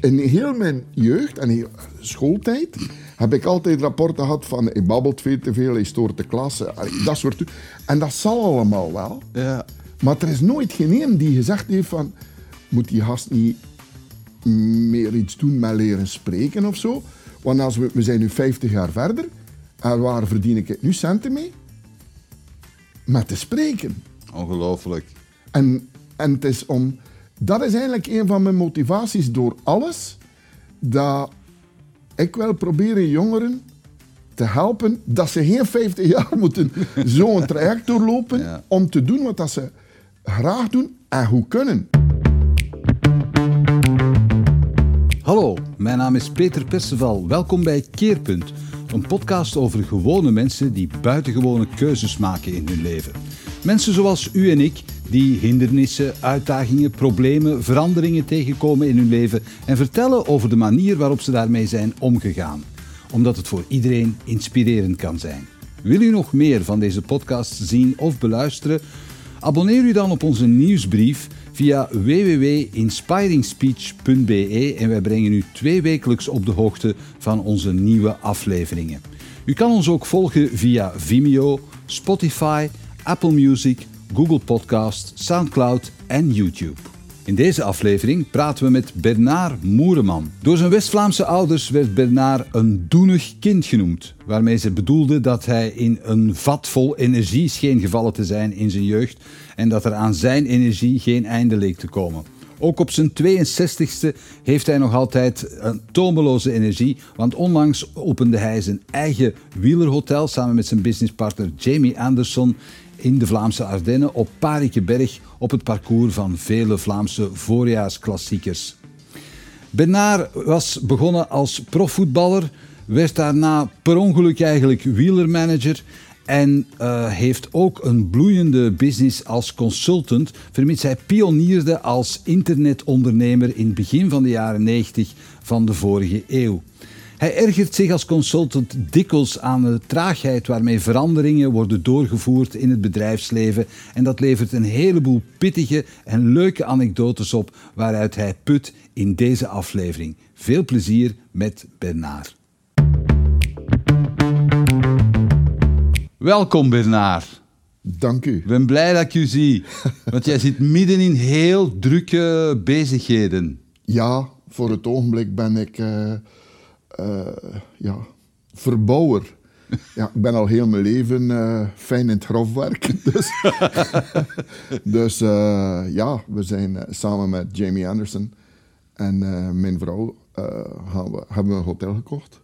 in heel mijn jeugd en heel- schooltijd heb ik altijd rapporten gehad van hij babbelt veel te veel, hij stoort de klas, allee, dat soort. En dat zal allemaal wel. Ja. Maar er is nooit geen een die gezegd heeft van moet die gast niet meer iets doen met leren spreken of zo. Want als we, we zijn nu 50 jaar verder en waar verdien ik het nu centen mee? Met te spreken. Ongelooflijk. En, en het is om... Dat is eigenlijk een van mijn motivaties door alles. Dat ik wil proberen jongeren te helpen dat ze geen 50 jaar moeten zo'n traject doorlopen Ja. om te doen wat dat ze graag doen en goed kunnen. Hallo, mijn naam is Peter Perceval. Welkom bij Keerpunt, een podcast over gewone mensen die buitengewone keuzes maken in hun leven. Mensen zoals u en ik, die hindernissen, uitdagingen, problemen, veranderingen tegenkomen in hun leven en vertellen over de manier waarop ze daarmee zijn omgegaan. Omdat het voor iedereen inspirerend kan zijn. Wil u nog meer van deze podcast zien of beluisteren? Abonneer u dan op onze nieuwsbrief via www.inspiringspeech.be en wij brengen u twee wekelijks op de hoogte van onze nieuwe afleveringen. U kan ons ook volgen via Vimeo, Spotify, Apple Music, Google Podcast, Soundcloud en YouTube. In deze aflevering praten we met Bernard Moereman. Door zijn West-Vlaamse ouders werd Bernard een doenig kind genoemd, waarmee ze bedoelde dat hij in een vat vol energie scheen gevallen te zijn in zijn jeugd en dat er aan zijn energie geen einde leek te komen. Ook op zijn 62ste heeft hij nog altijd een tomeloze energie, want onlangs opende hij zijn eigen wielerhotel samen met zijn businesspartner Jamie Anderson in de Vlaamse Ardennen op Parikeberg op het parcours van vele Vlaamse voorjaarsklassiekers. Bernard was begonnen als profvoetballer, werd daarna per ongeluk eigenlijk wielermanager en eh, heeft ook een bloeiende business als consultant, vermits hij pionierde als internetondernemer in het begin van de jaren 90 van de vorige eeuw. Hij ergert zich als consultant dikwijls aan de traagheid waarmee veranderingen worden doorgevoerd in het bedrijfsleven en dat levert een heleboel pittige en leuke anekdotes op waaruit hij put in deze aflevering. Veel plezier met Bernard. Welkom Bernard. Dank u. Ik ben blij dat ik u zie, want jij zit midden in heel drukke bezigheden. Ja, voor het ogenblik ben ik eh, eh, ja, verbouwer. Ja, ik ben al heel mijn leven eh, fijn in het grofwerk. Dus, dus eh, ja, we zijn samen met Jamie Anderson en mijn vrouw gaan we, hebben we een hotel gekocht.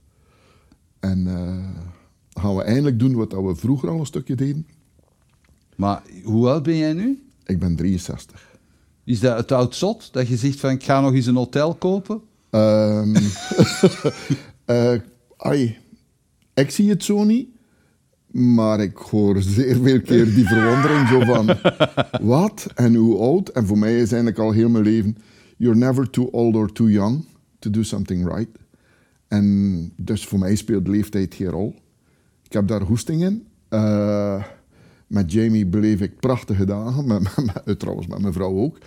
En gaan we eindelijk doen wat we vroeger al een stukje deden. Maar hoe oud ben jij nu? Ik ben 63. Is dat het oud zot? Dat je zegt van ik ga nog eens een hotel kopen? Ehm eh, ai, ik zie het zo niet, maar ik hoor zeer veel keer die verwondering zo van wat en hoe oud. En voor mij is eigenlijk al heel mijn leven, you're never too old or too young to do something right. En dus voor mij speelt leeftijd geen rol. Ik heb daar hoesting in. Eh, met Jamie beleef ik prachtige dagen, met, met, met- trouwens met mijn vrouw ook.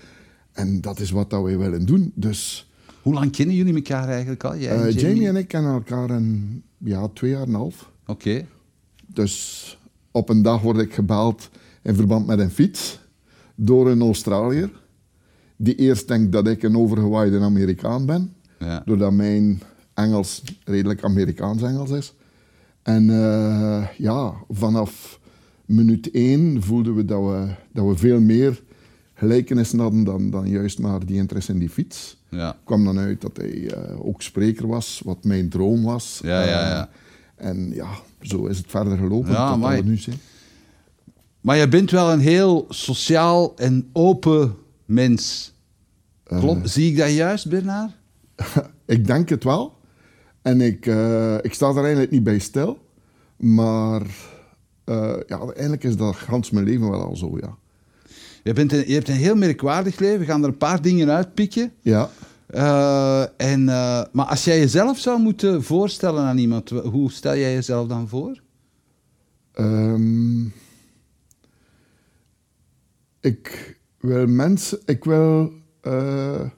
En dat is wat dat wij willen doen. Dus Hoe lang kennen jullie elkaar eigenlijk al? Jij en eh, Jamie en ik kennen elkaar een ja, twee jaar en een half. Oké. Dus op een dag word ik gebeld in verband met een fiets door een Australiër. Die eerst denkt dat ik een overgewaaide Amerikaan ben. Ja. Doordat mijn Engels redelijk Amerikaans-Engels is. En eh, ja, vanaf minuut één voelden we dat we, dat we veel meer gelijkenissen hadden dan, dan juist maar die interesse in die fiets. Ja. kwam dan uit dat hij eh, ook spreker was, wat mijn droom was. Ja, ja, ja. Eh, en ja, zo is het verder gelopen Ja, tot we nu zijn. Maar je bent wel een heel sociaal en open mens. Klopt? Zie ik dat juist, Bernard? ik denk het wel. En ik, eh, ik sta er eigenlijk niet bij stil. Maar eh, ja, eigenlijk is dat gans mijn leven wel al zo, ja. Je, bent een, je hebt een heel merkwaardig leven. We gaan er een paar dingen uitpikken. Ja, Eh, en, eh, maar als jij jezelf zou moeten voorstellen aan iemand, hoe stel jij jezelf dan voor? Ehm, ik wil mensen, ik wil, eh,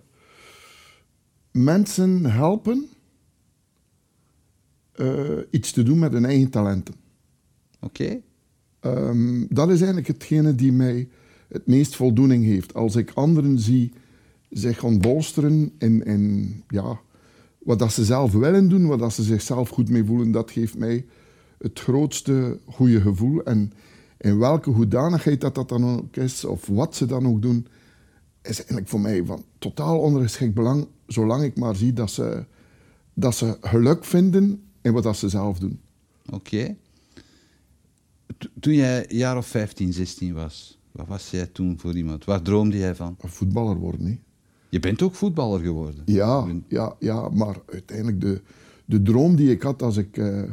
mensen helpen iets te doen met hun eigen talenten. Oké. Ehm, dat is eigenlijk hetgene die mij het meest voldoening heeft. Als ik anderen zie zich ontbolsteren in, in ja, wat dat ze zelf willen doen, wat dat ze zichzelf goed mee voelen, dat geeft mij het grootste goede gevoel. En in welke hoedanigheid dat, dat dan ook is, of wat ze dan ook doen, is eigenlijk voor mij van totaal ondergeschikt belang, zolang ik maar zie dat ze, dat ze geluk vinden in wat dat ze zelf doen. Oké. To- Toen jij jaar of 15, 16 was, wat was jij toen voor iemand? Waar droomde jij van? Een voetballer worden, hè. Je bent ook voetballer geworden. Ja, ja, ja, maar uiteindelijk de, de droom die ik had als ik... eh,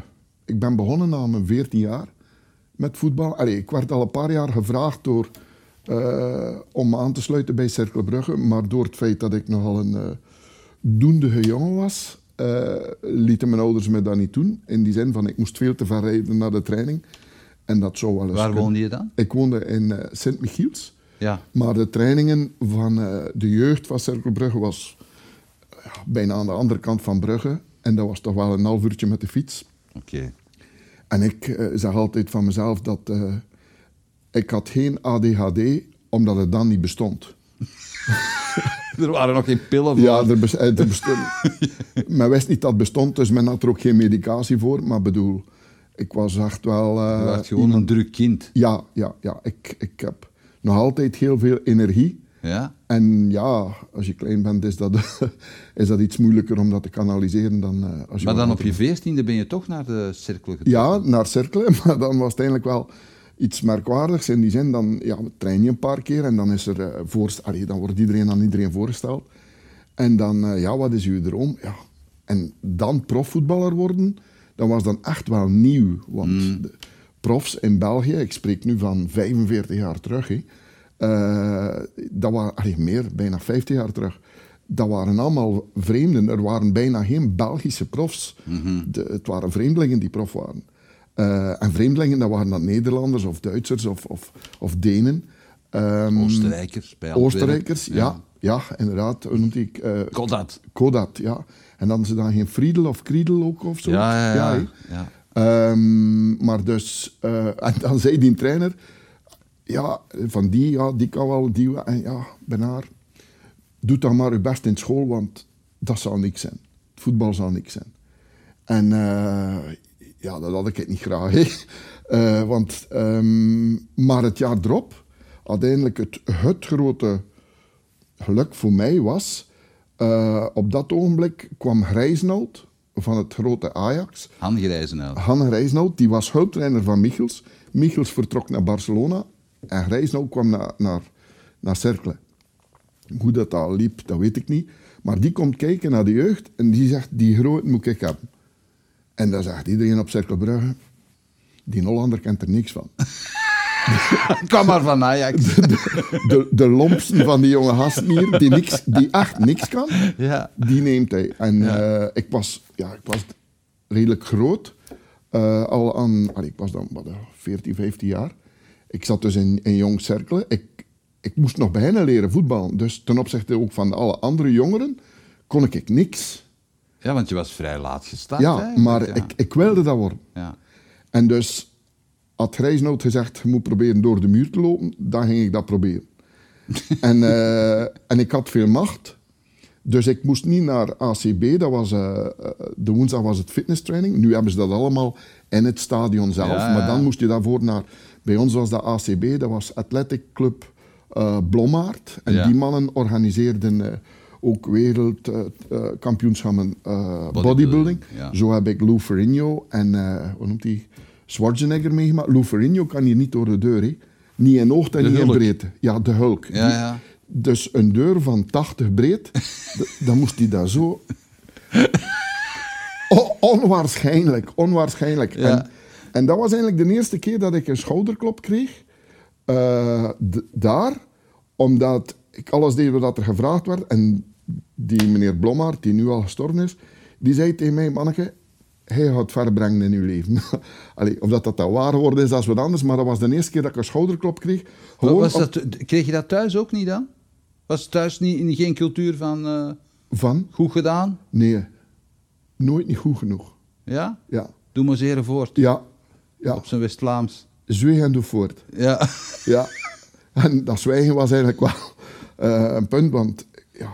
ik ben begonnen na mijn 14 jaar met voetbal. Allee, ik werd al een paar jaar gevraagd door, eh, om me aan te sluiten bij Cercle Brugge, maar door het feit dat ik nogal een doendige jongen was, lieten mijn ouders me dat niet doen. In die zin van, ik moest veel te ver rijden naar de training. En dat zou wel eens Waar woonde je dan? Ik woonde in eh, Sint-Michiels. Ja. Maar de trainingen van eh, de jeugd van Cercle Brugge was ja, bijna aan de andere kant van Brugge. En dat was toch wel een half uurtje met de fiets. Oké. En ik eh, zeg altijd van mezelf dat ik had geen ADHD, omdat het dan niet bestond. Er waren nog geen pillen voor. Ja, er bestond, men wist niet dat het bestond, dus men had er ook geen medicatie voor. Maar bedoel, ik was echt wel... eh, Je was gewoon een druk kind. Ja, ja, ja. Ik, ik heb nog altijd heel veel energie. Ja. En ja, als je klein bent, is dat, is dat iets moeilijker om dat te kanaliseren dan eh, als je Maar dan op je veertiende ben je toch naar de cirkel getrokken. Ja, naar cirkelen, maar dan was het eigenlijk wel iets merkwaardigs. In die zin, dan ja, train je een paar keer en dan, is er, eh, voorst- allee, dan wordt iedereen aan iedereen voorgesteld. En dan, ja, wat is uw droom? Ja. En dan profvoetballer worden, dat was dan echt wel nieuw. Want de profs in België, ik spreek nu van 45 jaar terug, hè, eh, dat waren allee, meer, bijna 50 jaar terug. Dat waren allemaal vreemden. Er waren bijna geen Belgische profs. De, het waren vreemdelingen die prof waren. Eh, en vreemdelingen, dat waren dan Nederlanders of Duitsers of, of, of Denen. Ehm, Oostenrijkers bij. Oostenrijkers, ja. ja. inderdaad. Hoe noemt die? eh, Kodat. Kodat, ja. En dan ze dan geen Friedel of Kriedel ook of zo. Ja, ja, ja. Ehm, maar dus, eh, en dan zei die trainer, ja, van die, ja, die kan wel, die, en ja, Benaar, doe dan maar je best in school, want dat zal niks zijn. Voetbal zal niks zijn. En eh, ja, dat had ik het niet graag. Eh, want, ehm, maar het jaar erop, uiteindelijk het, het grote geluk voor mij was, eh, op dat ogenblik kwam Grijsnout van het grote Ajax, Han Grijzenhout. Hanne Grijsnout, die was hulptrainer van Michels. Michels vertrok naar Barcelona en Grijsnout kwam naar, naar, naar Cercle. Hoe dat al liep, dat weet ik niet. Maar die komt kijken naar de jeugd en die zegt, die groot moet ik hebben. En dan zegt iedereen op Cercle Brugge, die Hollander kent er niks van. Kom maar van Ajax. De, de lompsen van die jonge gast hier, die, niks, die echt niks kan, Ja. die neemt hij. En eh, ik, was, ja, ik was redelijk groot. eh, al aan, allee, ik was dan wat, eh, 14, 15 jaar. Ik zat dus in, in jong cerkelen. Ik, ik moest nog beginnen leren voetballen. Dus ten opzichte ook van alle andere jongeren kon ik, ik niks. Ja, want je was vrij laat gestart. Ja, maar ja. Ik, ik wilde dat worden. Ja. En dus had Grijsnoot gezegd, je moet proberen door de muur te lopen, dan ging ik dat proberen. en, eh, en ik had veel macht, dus ik moest niet naar ACB, dat was, eh, eh, de woensdag was het fitnesstraining. Nu hebben ze dat allemaal in het stadion zelf, Ja, maar dan moest je daarvoor naar, bij ons was dat ACB, dat was Athletic Club Blommaert. En Ja. die mannen organiseerden ook wereldkampioenschappen bodybuilding. Bodybuilding, ja. Zo heb ik Lou Ferrigno en, hoe noemt hij, Schwarzenegger meegemaakt. Lou kan hier niet door de deur, hè. Niet in hoogte en De niet in breedte. Ja, de Hulk. Ja, Die- ja. Dus een deur van 80 breed, dan moest hij daar zo... O- onwaarschijnlijk, onwaarschijnlijk. Ja. En, en dat was eigenlijk de eerste keer dat ik een schouderklop kreeg. eh, daar, omdat ik alles deed wat er gevraagd werd. En die meneer Blommaert, die nu al gestorven is, die zei tegen mij, manneke, hij gaat verder brengen in uw leven. Allee, of dat dat dan waar is, dat is wat anders. Maar dat was de eerste keer dat ik een schouderklop kreeg. Gewoon Was op- dat, kreeg je dat thuis ook niet dan? Was thuis niet, in geen cultuur van... eh, Van? Goed gedaan? Nee, nooit niet goed genoeg. Ja? Ja, Doe maar zeer voort. ja, ja. Op zijn West-Vlaams. Zweeg en doe voort. Ja. Ja, en dat zwijgen was eigenlijk wel eh, een punt, want ja,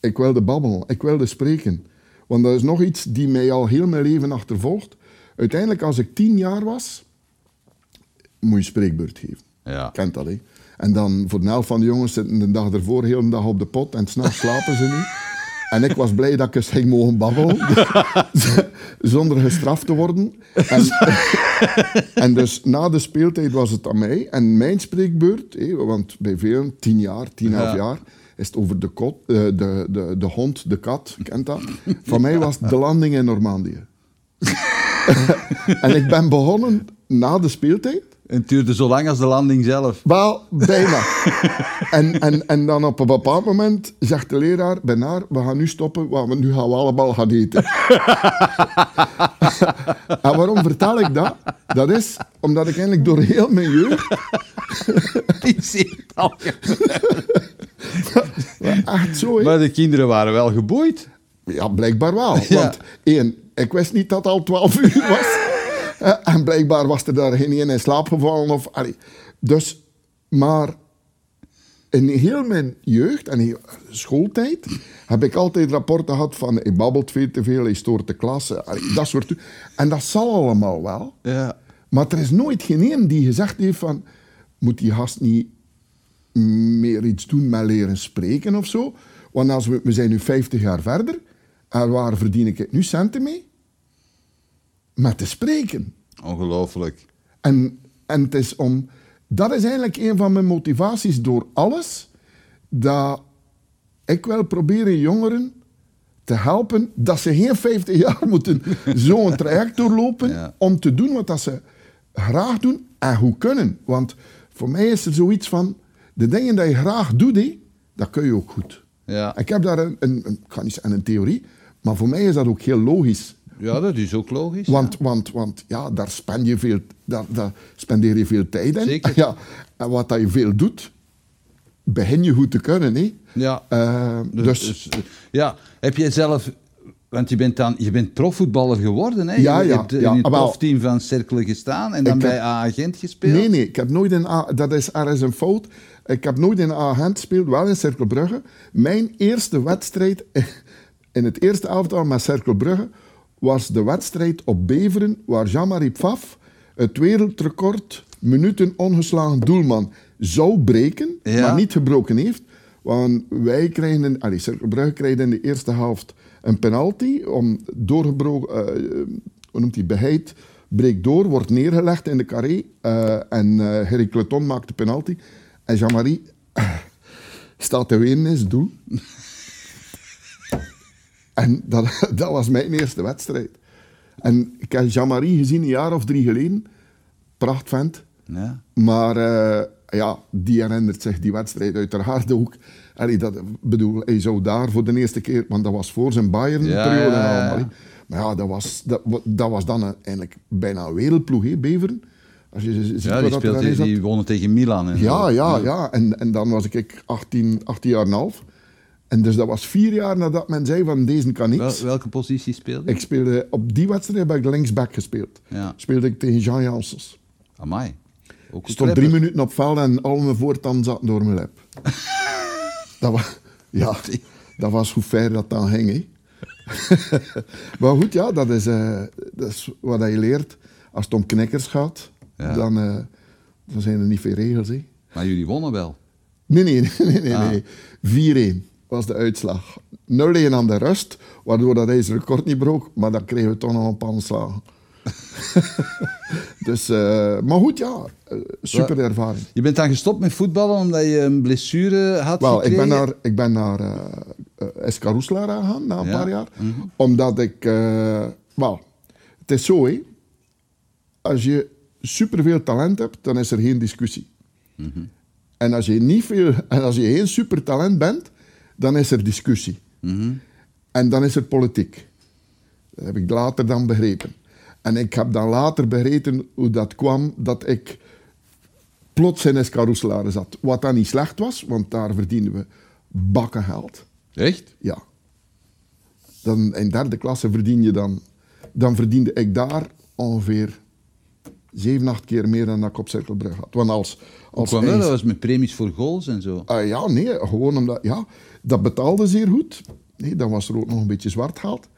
ik wilde babbelen, ik wilde spreken. Want dat is nog iets die mij al heel mijn leven achtervolgt. Uiteindelijk, als ik tien jaar was, moet je spreekbeurt geven. Ja. Kent dat, hè? En dan, voor de helft van de jongens zitten de dag ervoor heel de dag op de pot en s'nachts slapen ze niet. En ik was blij dat ik eens ging mogen babbelen, zonder gestraft te worden. En, en dus na de speeltijd was het aan mij. En mijn spreekbeurt, want bij velen, tien jaar, tien, elf Ja. jaar, is het over de, kot, eh, de, de, de hond, de kat, kent dat? Van mij was het de landing in Normandië. en ik ben begonnen na de speeltijd. En het duurde zo lang als de landing zelf. Wel, bijna. en, en, en dan op een bepaald moment zegt de leraar bij haar, we gaan nu stoppen, want nu gaan we allemaal gaan eten. en waarom vertel ik dat? Dat is omdat ik eigenlijk door heel mijn jeugd Die zit al. Echt zo... hè. Maar de kinderen waren wel geboeid. Ja, blijkbaar wel. Ja. Want één, ik wist niet dat het al 12 uur was. Eh, en blijkbaar was er daar geen een in slaap gevallen. Of, allee. Dus, maar in heel mijn jeugd en heel- schooltijd heb ik altijd rapporten gehad van ik babbelt veel te veel, hij stoort de klas. allee, dat soort En dat zal allemaal wel. Ja. Maar er is nooit geen een die gezegd heeft van moet die gast niet meer iets doen met leren spreken of zo. Want als we, we zijn nu 50 jaar verder en waar verdien ik nu centen mee? Met te spreken. Ongelooflijk. En, en het is om... Dat is eigenlijk een van mijn motivaties door alles. Dat ik wil proberen jongeren te helpen dat ze geen 50 jaar moeten zo'n traject doorlopen Ja. om te doen wat dat ze graag doen en goed kunnen. Want voor mij is er zoiets van, de dingen die je graag doet, hé, dat kun je ook goed. Ja. Ik heb daar een, een, een, ik ga niet zeggen een theorie, maar voor mij is dat ook heel logisch. ja, dat is ook logisch. Want, want, want ja, daar, spend je veel, daar, daar spendeer je veel tijd in. Zeker. Ja, en wat dat je veel doet, begin je goed te kunnen. Hè? Ja. Eh, Dus, dus, dus, eh, ja, heb jij zelf... Want je bent, dan, je bent profvoetballer geworden, hè? Ja, je ja, hebt ja. in het profteam van Cerkelen gestaan en dan bij heb- A-agent gespeeld. nee, nee, ik heb nooit in A... Dat is, er is een fout. Ik heb nooit in A-Gent gespeeld, wel in Cerkelbrugge. Mijn eerste wedstrijd in het eerste elftal met Cerkelbrugge was de wedstrijd op Beveren, waar Jean-Marie Pfaff het wereldrecord minuten ongeslagen doelman zou breken, Ja. maar niet gebroken heeft. Want wij krijgen, in, allee, Cerkelbrugge krijgt in de eerste helft een penalty om doorgebroken, eh, hoe noemt hij, beheid, breekt door, wordt neergelegd in de carré eh, en eh Gerry Cleton maakt de penalty. En Jean-Marie staat te wenen in zijn doel. En dat, dat was mijn eerste wedstrijd. En ik heb Jean-Marie gezien een jaar of drie geleden. Prachtvent. Ja. Maar eh, ja, die herinnert zich die wedstrijd uiteraard ook. Allee, dat, bedoel, hij zou daar voor de eerste keer... Want dat was voor zijn Bayern-periode Ja. Maar ja, dat was, dat, wa- dat was dan een- eigenlijk bijna een wereldploeg, hè, Beveren. Als je z- ziet Ja, wat die, speelt, erin die, wonnen tegen Milan. En Ja, ja, ja. En, en dan was ik 18, 18 jaar en een half. En dus dat was vier jaar nadat men zei van deze kan Wel- niets. welke positie speelde je? Ik speelde, op die wedstrijd heb ik linksback gespeeld. Ja. Speelde ik tegen Jean Janssens. Amai. Ook stond drie minuten op veld en al mijn voortanden zaten door mijn lip. dat, was, ja, dat was hoe ver dat dan ging. Maar goed, ja, dat is, eh, dat is wat je leert. Als het om knikkers gaat, Ja. dan, eh, dan zijn er niet veel regels. Hè. Maar jullie wonnen wel. Nee, nee, nee, nee. Ah. nee. 4-1 was de uitslag. 0-1 aan de rust, waardoor dat hij zijn record niet brook, maar dan kregen we toch nog een paar slagen. dus, eh, maar goed, ja, eh, super ervaring. Je bent dan gestopt met voetballen omdat je een blessure had Wel, ik gekregen? ben naar, ik ben naar SK Roeselaar gegaan na een Ja. paar jaar. Mhm. Omdat ik... wel, het is zo, hè. Als je superveel talent hebt, dan is er geen discussie. En als je, niet veel, en als je geen supertalent bent, dan is er discussie. En dan is er politiek. Dat heb ik later dan begrepen. En ik heb dan later begrepen hoe dat kwam dat ik plots in SK Roeselaar zat. Wat dan niet slecht was, want daar verdienen we bakken geld. Echt? Ja. Dan, in derde klasse verdien je dan... Dan verdiende ik daar ongeveer zeven, acht keer meer dan dat ik op Cirkelbrug had. Want als... Als kwam dat? was met premies voor goals en zo. Ah, ja, nee, gewoon omdat... Ja, dat betaalde zeer goed. Nee, dan was er ook nog een beetje zwart geld.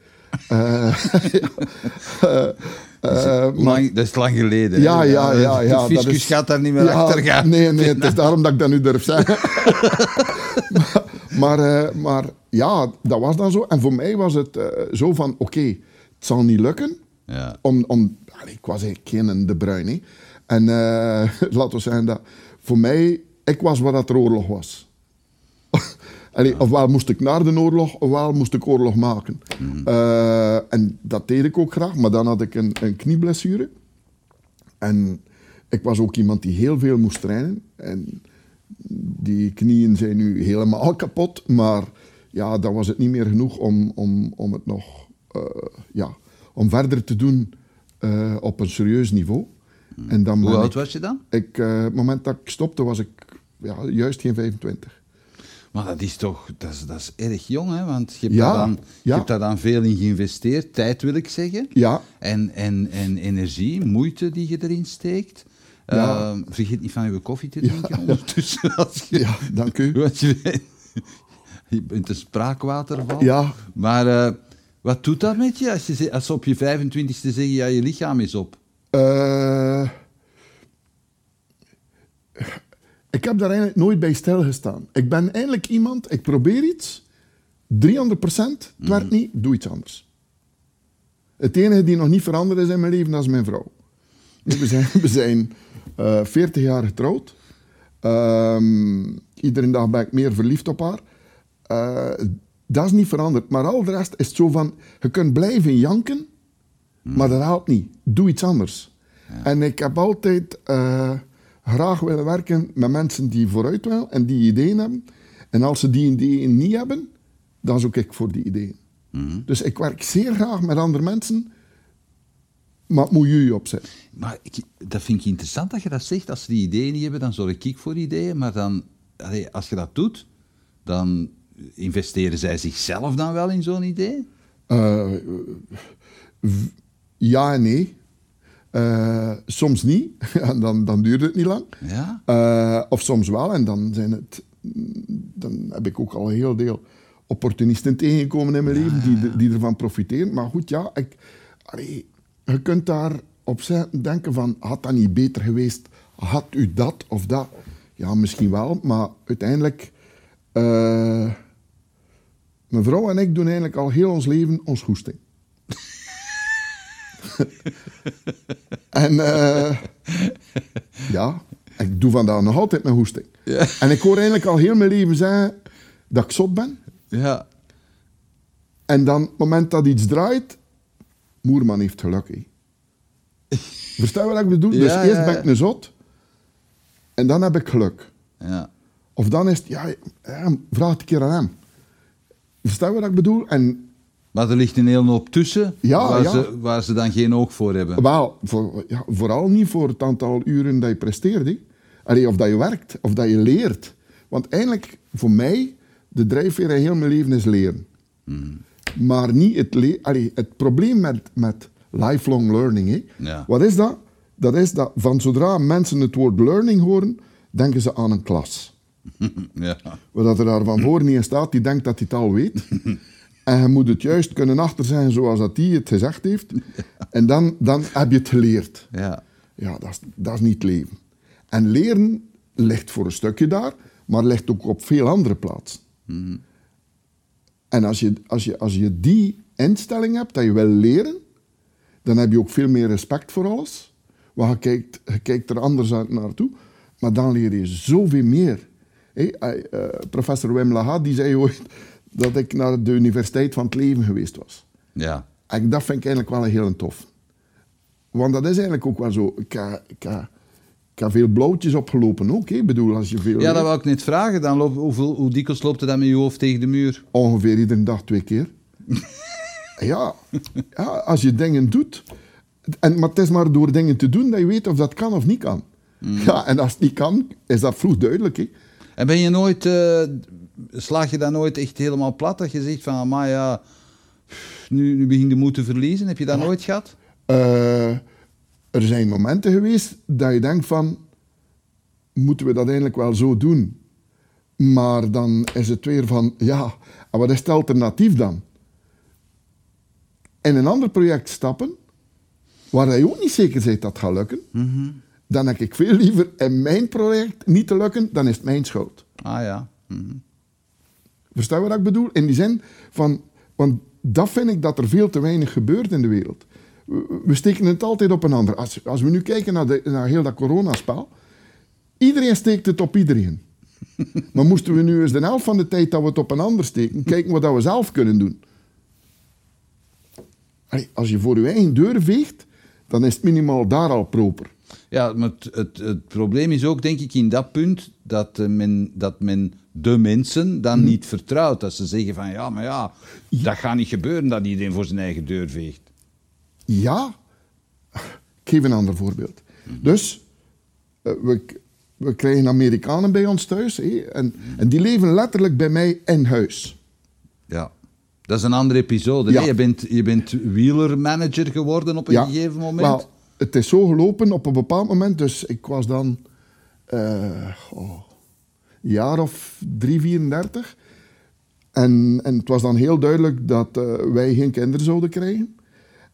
Eh, ja. Eh, eh, lang, dat is lang geleden. Ja, ja, ja. ja De fiscus dat is- gaat daar niet meer Ja, achter gaan. Nee, nee, het is daarom dat ik dat nu durf zeggen. maar, maar, eh, maar ja, dat was dan zo. En voor mij was het eh, zo van, oké, het zal niet lukken. Ja. Om, om, allee, ik was eigenlijk geen De Bruin. En eh, laten we zeggen dat voor mij, ik was waar dat er oorlog was. Allee, Ofwel moest ik naar de oorlog, ofwel moest ik oorlog maken. Eh, en dat deed ik ook graag, maar dan had ik een, een knieblessure. En ik was ook iemand die heel veel moest trainen. En die knieën zijn nu helemaal kapot, maar ja, dan was het niet meer genoeg om, om, om het nog eh, ja, om verder te doen eh, op een serieus niveau. En dan Hoe oud ik, was je dan? ik, eh, het moment dat ik stopte, was ik ja, juist geen 25. Maar dat is toch dat is, dat is erg jong, hè? Want je hebt, Ja, daar dan, je ja. hebt daar dan veel in geïnvesteerd. Tijd wil ik zeggen. Ja, En, en, en energie, moeite die je erin steekt. Ja. Eh, vergeet niet van je koffie te drinken ondertussen. Als je, ja, dank u. Je, je bent een spraakwaterval. Ja. Maar eh, wat doet dat met je als, je ze- als ze op je 25ste zeggen, ja, je lichaam is op? Eh, ik heb daar eigenlijk nooit bij stilgestaan. Ik ben eigenlijk iemand, ik probeer iets, 300 procent, het werkt niet, doe iets anders. Het enige die nog niet veranderd is in mijn leven, dat is mijn vrouw. We zijn, we zijn eh 40 jaar getrouwd. Ehm, iedere dag ben ik meer verliefd op haar. Eh, dat is niet veranderd. Maar al de rest is het zo van, je kunt blijven janken, maar dat helpt niet. Doe iets anders. En ik heb altijd eh, graag willen werken met mensen die vooruit willen en die ideeën hebben. En als ze die ideeën niet hebben, dan zoek ik voor die ideeën. Dus ik werk zeer graag met andere mensen, maar het moet je opzetten. Maar ik, dat vind ik interessant dat je dat zegt. Als ze die ideeën niet hebben, dan zorg ik voor ideeën. Maar dan, allee, als je dat doet, dan investeren zij zichzelf dan wel in zo'n idee? Eh, ja en nee. Eh, soms niet, en dan, dan duurt het niet lang. Ja? Eh, of soms wel, en dan, zijn het, dan heb ik ook al een heel deel opportunisten tegengekomen in mijn leven die, die ervan profiteren. Maar goed, ja, ik, allee, je kunt daar op denken van, had dat niet beter geweest? Had u dat of dat? Ja, misschien wel, maar uiteindelijk... mijn vrouw en ik doen eigenlijk al heel ons leven ons goesting. en eh, ja, ik doe vandaag nog altijd mijn goesting. En ik hoor eigenlijk al heel mijn leven zeggen dat ik zot ben. Ja. En dan, op het moment dat iets draait, Moerman heeft geluk. hè. Verstaan je wat ik bedoel? dus Ja, eerst ja, ben ja. ik een zot, en dan heb ik geluk. ja. Of dan is het, ja, ja vraag het een keer aan hem. Verstaan je wat ik bedoel? En Maar er ligt een hele hoop tussen Ja, waar, ja. Ze, waar ze dan geen oog voor hebben. Wel, voor, ja, vooral niet voor het aantal uren dat je presteert. Allee, of dat je werkt, of dat je leert. Want eigenlijk, voor mij, de drijfveer in heel mijn leven is leren. Maar niet het le- Allee, Het probleem met, met lifelong learning. Ja. wat is dat? Dat is dat van zodra mensen het woord learning horen, denken ze aan een klas. Ja. Wat er daar van voor niet in staat, die denkt dat hij het al weet. En je moet het juist kunnen achterzeggen zoals dat hij het gezegd heeft. En dan, dan heb je het geleerd. Ja. Ja, dat is, dat is niet leven. En leren ligt voor een stukje daar, maar ligt ook op veel andere plaatsen. En als je, als, je, als je die instelling hebt, dat je wil leren, dan heb je ook veel meer respect voor alles. Want je kijkt, je kijkt er anders uit naartoe. Maar dan leer je zoveel meer. Hé, hij, eh, professor Wim Lahat die zei ooit dat ik naar de Universiteit van het Leven geweest was. Ja. En dat vind ik eigenlijk wel een heel tof. Want dat is eigenlijk ook wel zo. Ik heb, ik heb, ik heb veel blauwtjes opgelopen ook. Ik bedoel, als je veel Ja, dat wou ik net vragen. Dan loop, hoeveel, hoe dikwijls loopt dan met je hoofd tegen de muur? ongeveer iedere dag twee keer. ja, ja, als je dingen doet. En, maar het is maar door dingen te doen dat je weet of dat kan of niet kan. Ja, en als het niet kan, is dat vroeg duidelijk. Hè. En ben je nooit, eh, slaag je dat nooit echt helemaal plat? Dat je zegt van, maar ja, nu, nu begin je moed te verliezen. Heb je dat nooit gehad? Eh, er zijn momenten geweest dat je denkt van, moeten we dat eigenlijk wel zo doen? Maar dan is het weer van, ja, en wat is het alternatief dan? In een ander project stappen, waar je ook niet zeker bent dat het gaat lukken, dan heb ik veel liever in mijn project niet te lukken, dan is het mijn schuld. Ah ja. Mhm. Verstaan je wat ik bedoel? In die zin van, want dat vind ik dat er veel te weinig gebeurt in de wereld. We, we steken het altijd op een ander. Als, als we nu kijken naar, de, naar heel dat coronaspel, iedereen steekt het op iedereen. maar moesten we nu eens de helft van de tijd dat we het op een ander steken, kijken wat dat we zelf kunnen doen. Allee, als je voor je eigen deur veegt, dan is het minimaal daar al proper. Ja, maar het, het, het probleem is ook, denk ik, in dat punt dat, eh, men, dat men de mensen dan niet vertrouwt. Dat ze zeggen van, ja, maar ja, dat gaat niet gebeuren dat iedereen voor zijn eigen deur veegt. Ja, ik geef een ander voorbeeld. Dus, eh, we, we krijgen Amerikanen bij ons thuis hé, en, en die leven letterlijk bij mij in huis. Ja. Dat is een andere episode. Ja. Je bent, je bent wielermanager geworden op een gegeven moment. Wel, het is zo gelopen op een bepaald moment, dus ik was dan eh, oh, een jaar of drie, 34. En, en het was dan heel duidelijk dat eh, wij geen kinderen zouden krijgen.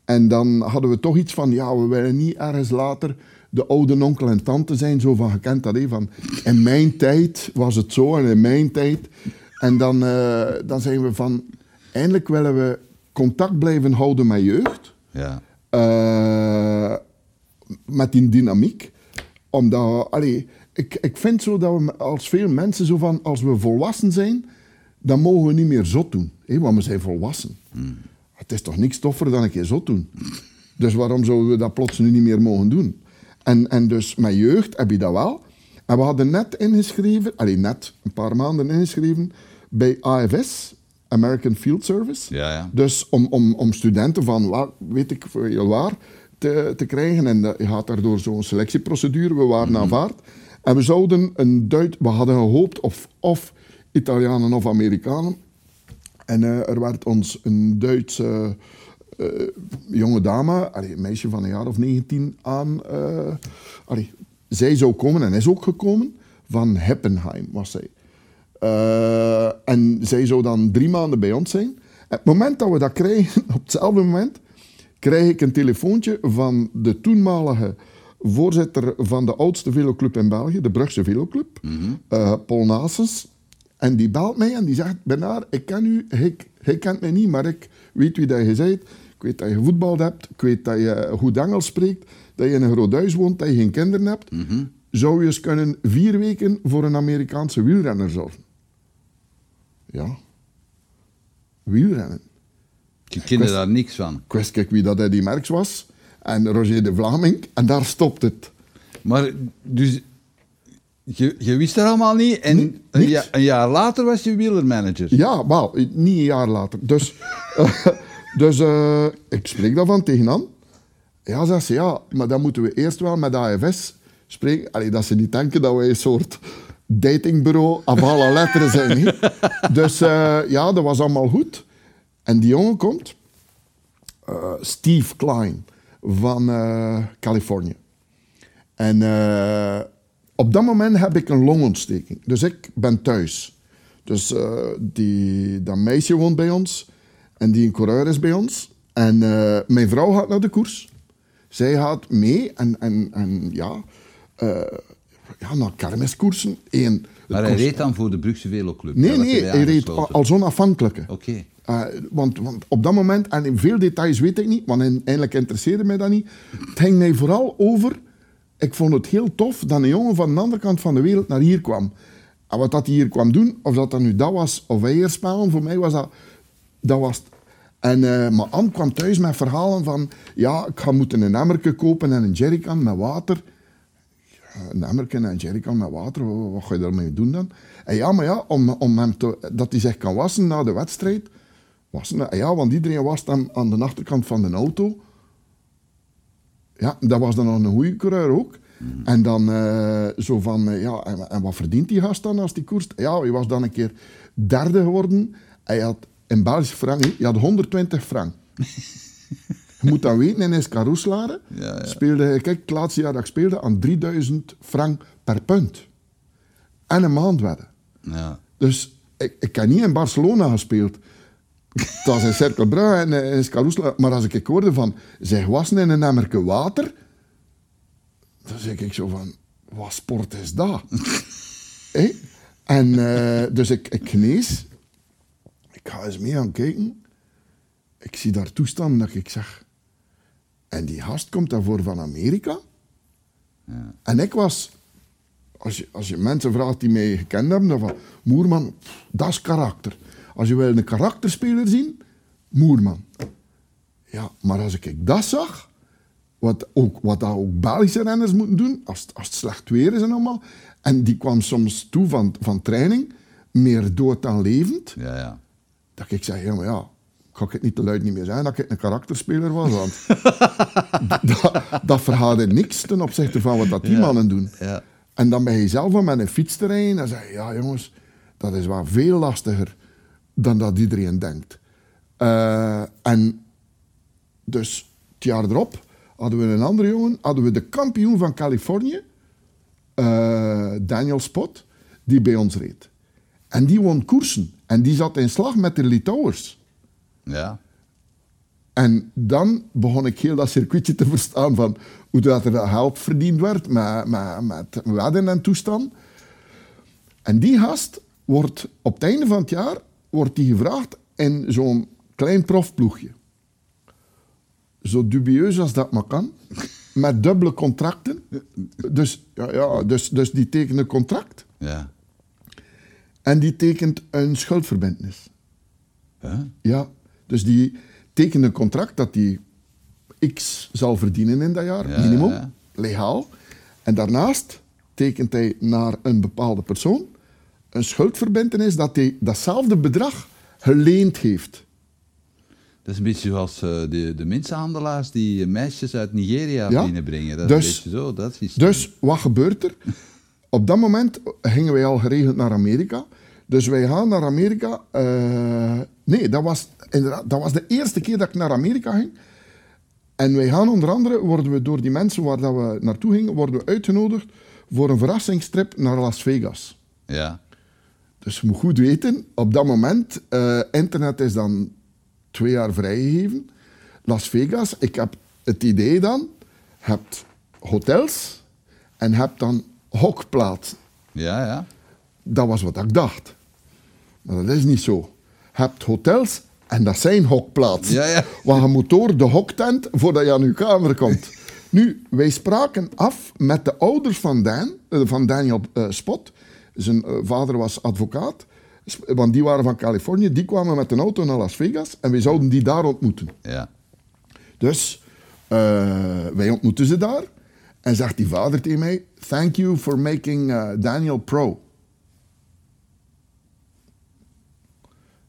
En dan hadden we toch iets van, ja, we willen niet ergens later de oude onkel en tante zijn. Zo van, gekend dat, hè, van in mijn tijd was het zo en in mijn tijd. En dan, eh, dan zijn we van, eindelijk willen we contact blijven houden met jeugd. ja. Met die dynamiek. Omdat, allee, ik, ik vind zo dat we als veel mensen zo van, als we volwassen zijn, dan mogen we niet meer zot doen. hè, want we zijn volwassen. Het is toch niks toffer dan een keer zot doen. Dus waarom zouden we dat plots nu niet meer mogen doen? En, en dus met jeugd heb je dat wel. En we hadden net ingeschreven, alleen net een paar maanden ingeschreven, bij AFS, American Field Service. Ja, ja. Dus om, om, om studenten van, waar, weet ik veel waar, te, te krijgen. En dat- je gaat daardoor zo'n selectieprocedure. We waren aanvaard. En we zouden een Duits... We hadden gehoopt of, of Italianen of Amerikanen. En eh, er werd ons een Duitse eh, jonge dame, allee, een meisje van een jaar of 19 aan... eh, allee, zij zou komen en is ook gekomen. Van Heppenheim was zij. En zij zou dan drie maanden bij ons zijn. Het moment dat we dat krijgen, op hetzelfde moment, krijg ik een telefoontje van de toenmalige voorzitter van de oudste veloclub in België, de Brugse Veloclub, eh, Paul Nasens. En die belt mij en die zegt, Bernard, ik ken u, hij, hij kent mij niet, maar ik weet wie dat je bent. Ik weet dat je gevoetbald hebt, ik weet dat je goed Engels spreekt, dat je in een groot huis woont, dat je geen kinderen hebt. Zou je eens kunnen vier weken voor een Amerikaanse wielrenner zorgen? Ja. Wielrennen. Je kende daar niks van. Ik wist kijk wie dat Eddy Merckx was. En Roger de Vlaming. En daar stopt het. Maar dus, je, je wist dat allemaal niet. En een, niks. ja- een jaar later was je wielermanager. Ja, wel, niet een jaar later. Dus, eh, dus eh, ik spreek daarvan tegen Anne. Ja, zegt ze, ja, maar dan moeten we eerst wel met AFS spreken. Allee, dat ze niet denken dat wij een soort datingbureau af alle letteren zijn. Dus eh, ja, dat was allemaal goed. En die jongen komt, eh, Steve Klein van eh, Californië. En eh, op dat moment heb ik een longontsteking. Dus ik ben thuis. Dus die, dat meisje woont bij ons. En die een coureur is bij ons. En mijn vrouw gaat naar de koers. Zij gaat mee. En, en, en ja, ja, naar kermiskoersen. Eén, Maar hij reed dan voor de Brugse Veloclub. Nee, nee, hij reed als onafhankelijke. Oké. Uh, want, op dat moment, en in veel details weet ik niet, want eigenlijk interesseerde mij dat niet. Het ging mij vooral over. Ik vond het heel tof dat een jongen van de andere kant van de wereld naar hier kwam. En wat dat hij hier kwam doen, of dat dat nu dat was, of spelen, voor mij was dat. Dat was. En, eh, maar kwam thuis met verhalen van. Ja, ik ga moeten een emmerke kopen en een jerrycan met water een emmerken en een jerrycan met water, wat, ga je daarmee doen dan? En ja, maar ja, om, om hem dat hij zich kan wassen na de wedstrijd. Ja, want iedereen wast hem aan de achterkant van de auto. Ja, dat was dan nog een goede coureur ook. En dan eh, zo van, eh, ja, en, en wat verdient die gast dan als die koerst? Ja, hij was dan een keer derde geworden. Hij had in Belgische frank, hè, je had 120 frank. je moet dan weten, in Escarouslaren Ja, ja. speelde, kijk, het laatste jaar dat ik speelde, aan 3000 frank per punt. En een maand wedden. Ja. Dus ik, ik heb niet in Barcelona gespeeld. Het was in Cerkelbrugge en eh, in Scarousla. Maar als ik hoorde van, zij wassen in een emmerke water, dan zeg ik zo van, wat sport is dat? En eh, dus ik, ik genees. Ik ga eens mee gaan kijken. Ik zie daar toestanden dat ik zeg... En die gast komt daarvoor van Amerika. Ja. En ik was... Als je, als je mensen vraagt die mij gekend hebben, dan van... Moerman, dat is karakter. Als je wil een karakterspeler zien, Moerman. Ja, maar als ik dat zag... Wat, ook, wat ook Belgische renners moeten doen, als, het- als het slecht weer is en allemaal. En die kwam soms toe van, van training, meer dood dan levend. Ja, ja. Dat ik zei, ja, maar ja, ga ik het niet te luid niet meer zijn dat ik een karakterspeler was. Want dat, dat verhaalde niks ten opzichte van wat dat die Ja, mannen doen. ja. En dan ben je zelf aan met een fiets te rijden en zeg je, ja jongens, dat is wel veel lastiger dan dat iedereen denkt. Eh, en dus het jaar erop hadden we een andere jongen, hadden we de kampioen van Californië, eh, Daniel Spot, die bij ons reed. En die won koersen. En die zat in slag met de Litouwers. Ja. En dan begon ik heel dat circuitje te verstaan van hoe dat er geld verdiend werd met, met, met wedden en toestand. En die gast wordt op het einde van het jaar wordt die gevraagd in zo'n klein profploegje. Zo dubieus als dat maar kan. Met dubbele contracten. Dus, ja, ja, dus, dus die tekent een contract Ja. en die tekent een schuldverbintenis. Huh? Ja, dus die tekent een contract dat hij x zal verdienen in dat jaar, Ja, minimum, ja. legaal. En daarnaast tekent hij naar een bepaalde persoon een schuldverbintenis dat hij datzelfde bedrag geleend heeft. Dat is een beetje zoals eh, de, de mensenhandelaars die meisjes uit Nigeria Ja. binnenbrengen. Dat Dus- is een beetje zo. Dat is Dus wat gebeurt er? Op dat moment gingen wij al geregeld naar Amerika. Dus wij gaan naar Amerika. eh, nee, dat was, inderdaad, dat was de eerste keer dat ik naar Amerika ging. En wij gaan onder andere, worden we door die mensen waar dat we naartoe gingen, worden we uitgenodigd voor een verrassingstrip naar Las Vegas. Ja. Dus je moet goed weten, op dat moment, eh, internet is dan twee jaar vrijgegeven. Las Vegas, ik heb het idee dan, je hebt hotels en hebt dan hokplaatsen. Ja, ja. Dat was wat ik dacht. Maar dat is niet zo. Je hebt hotels en dat zijn hokplaatsen. Ja, ja. Want je moet door de hoktent voordat je aan je kamer komt. Nu, wij spraken af met de ouders van, Dan, eh, van Daniel eh, Spot. Zijn eh, vader was advocaat. Want die waren van Californië. Die kwamen met een auto naar Las Vegas. En wij zouden die daar ontmoeten. Ja. Dus eh, wij ontmoeten ze daar. En zegt die vader tegen mij: Thank you for making eh, Daniel pro.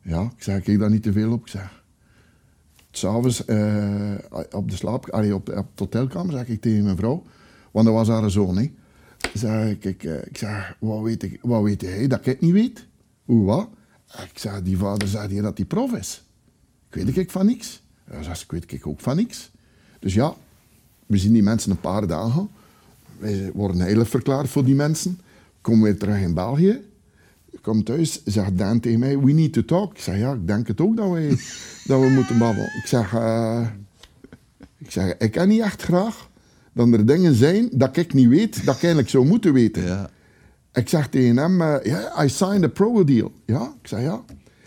Ja, ik zeg, kijk daar niet te veel op. Ik zeg, s'avonds op de slaap, allee, op, op de hotelkamer, zeg ik tegen mijn vrouw, want dat was haar zoon, hè. Zeg ik, ik, eh, ik zeg, wat weet, ik, wat weet hij dat ik het niet weet? Hoe, wat? Ik zeg, die vader zei hier dat hij prof is. Ik weet ik van niks. Ja, zegt ze, ik weet ik ook van niks. Dus ja, we zien die mensen een paar dagen. Wij worden heilig verklaard voor die mensen. Komen weer terug in België. Ik kom thuis, zegt Daan tegen mij, we need to talk. Ik zeg, ja, ik denk het ook dat, wij, dat we moeten babbelen. Ik zeg, eh, ik zeg, ik kan niet echt graag dat er dingen zijn dat ik niet weet, dat ik eigenlijk zou moeten weten. Ja. Ik zeg tegen hem, eh, ja, I signed a pro deal. Ja, ik zeg ja.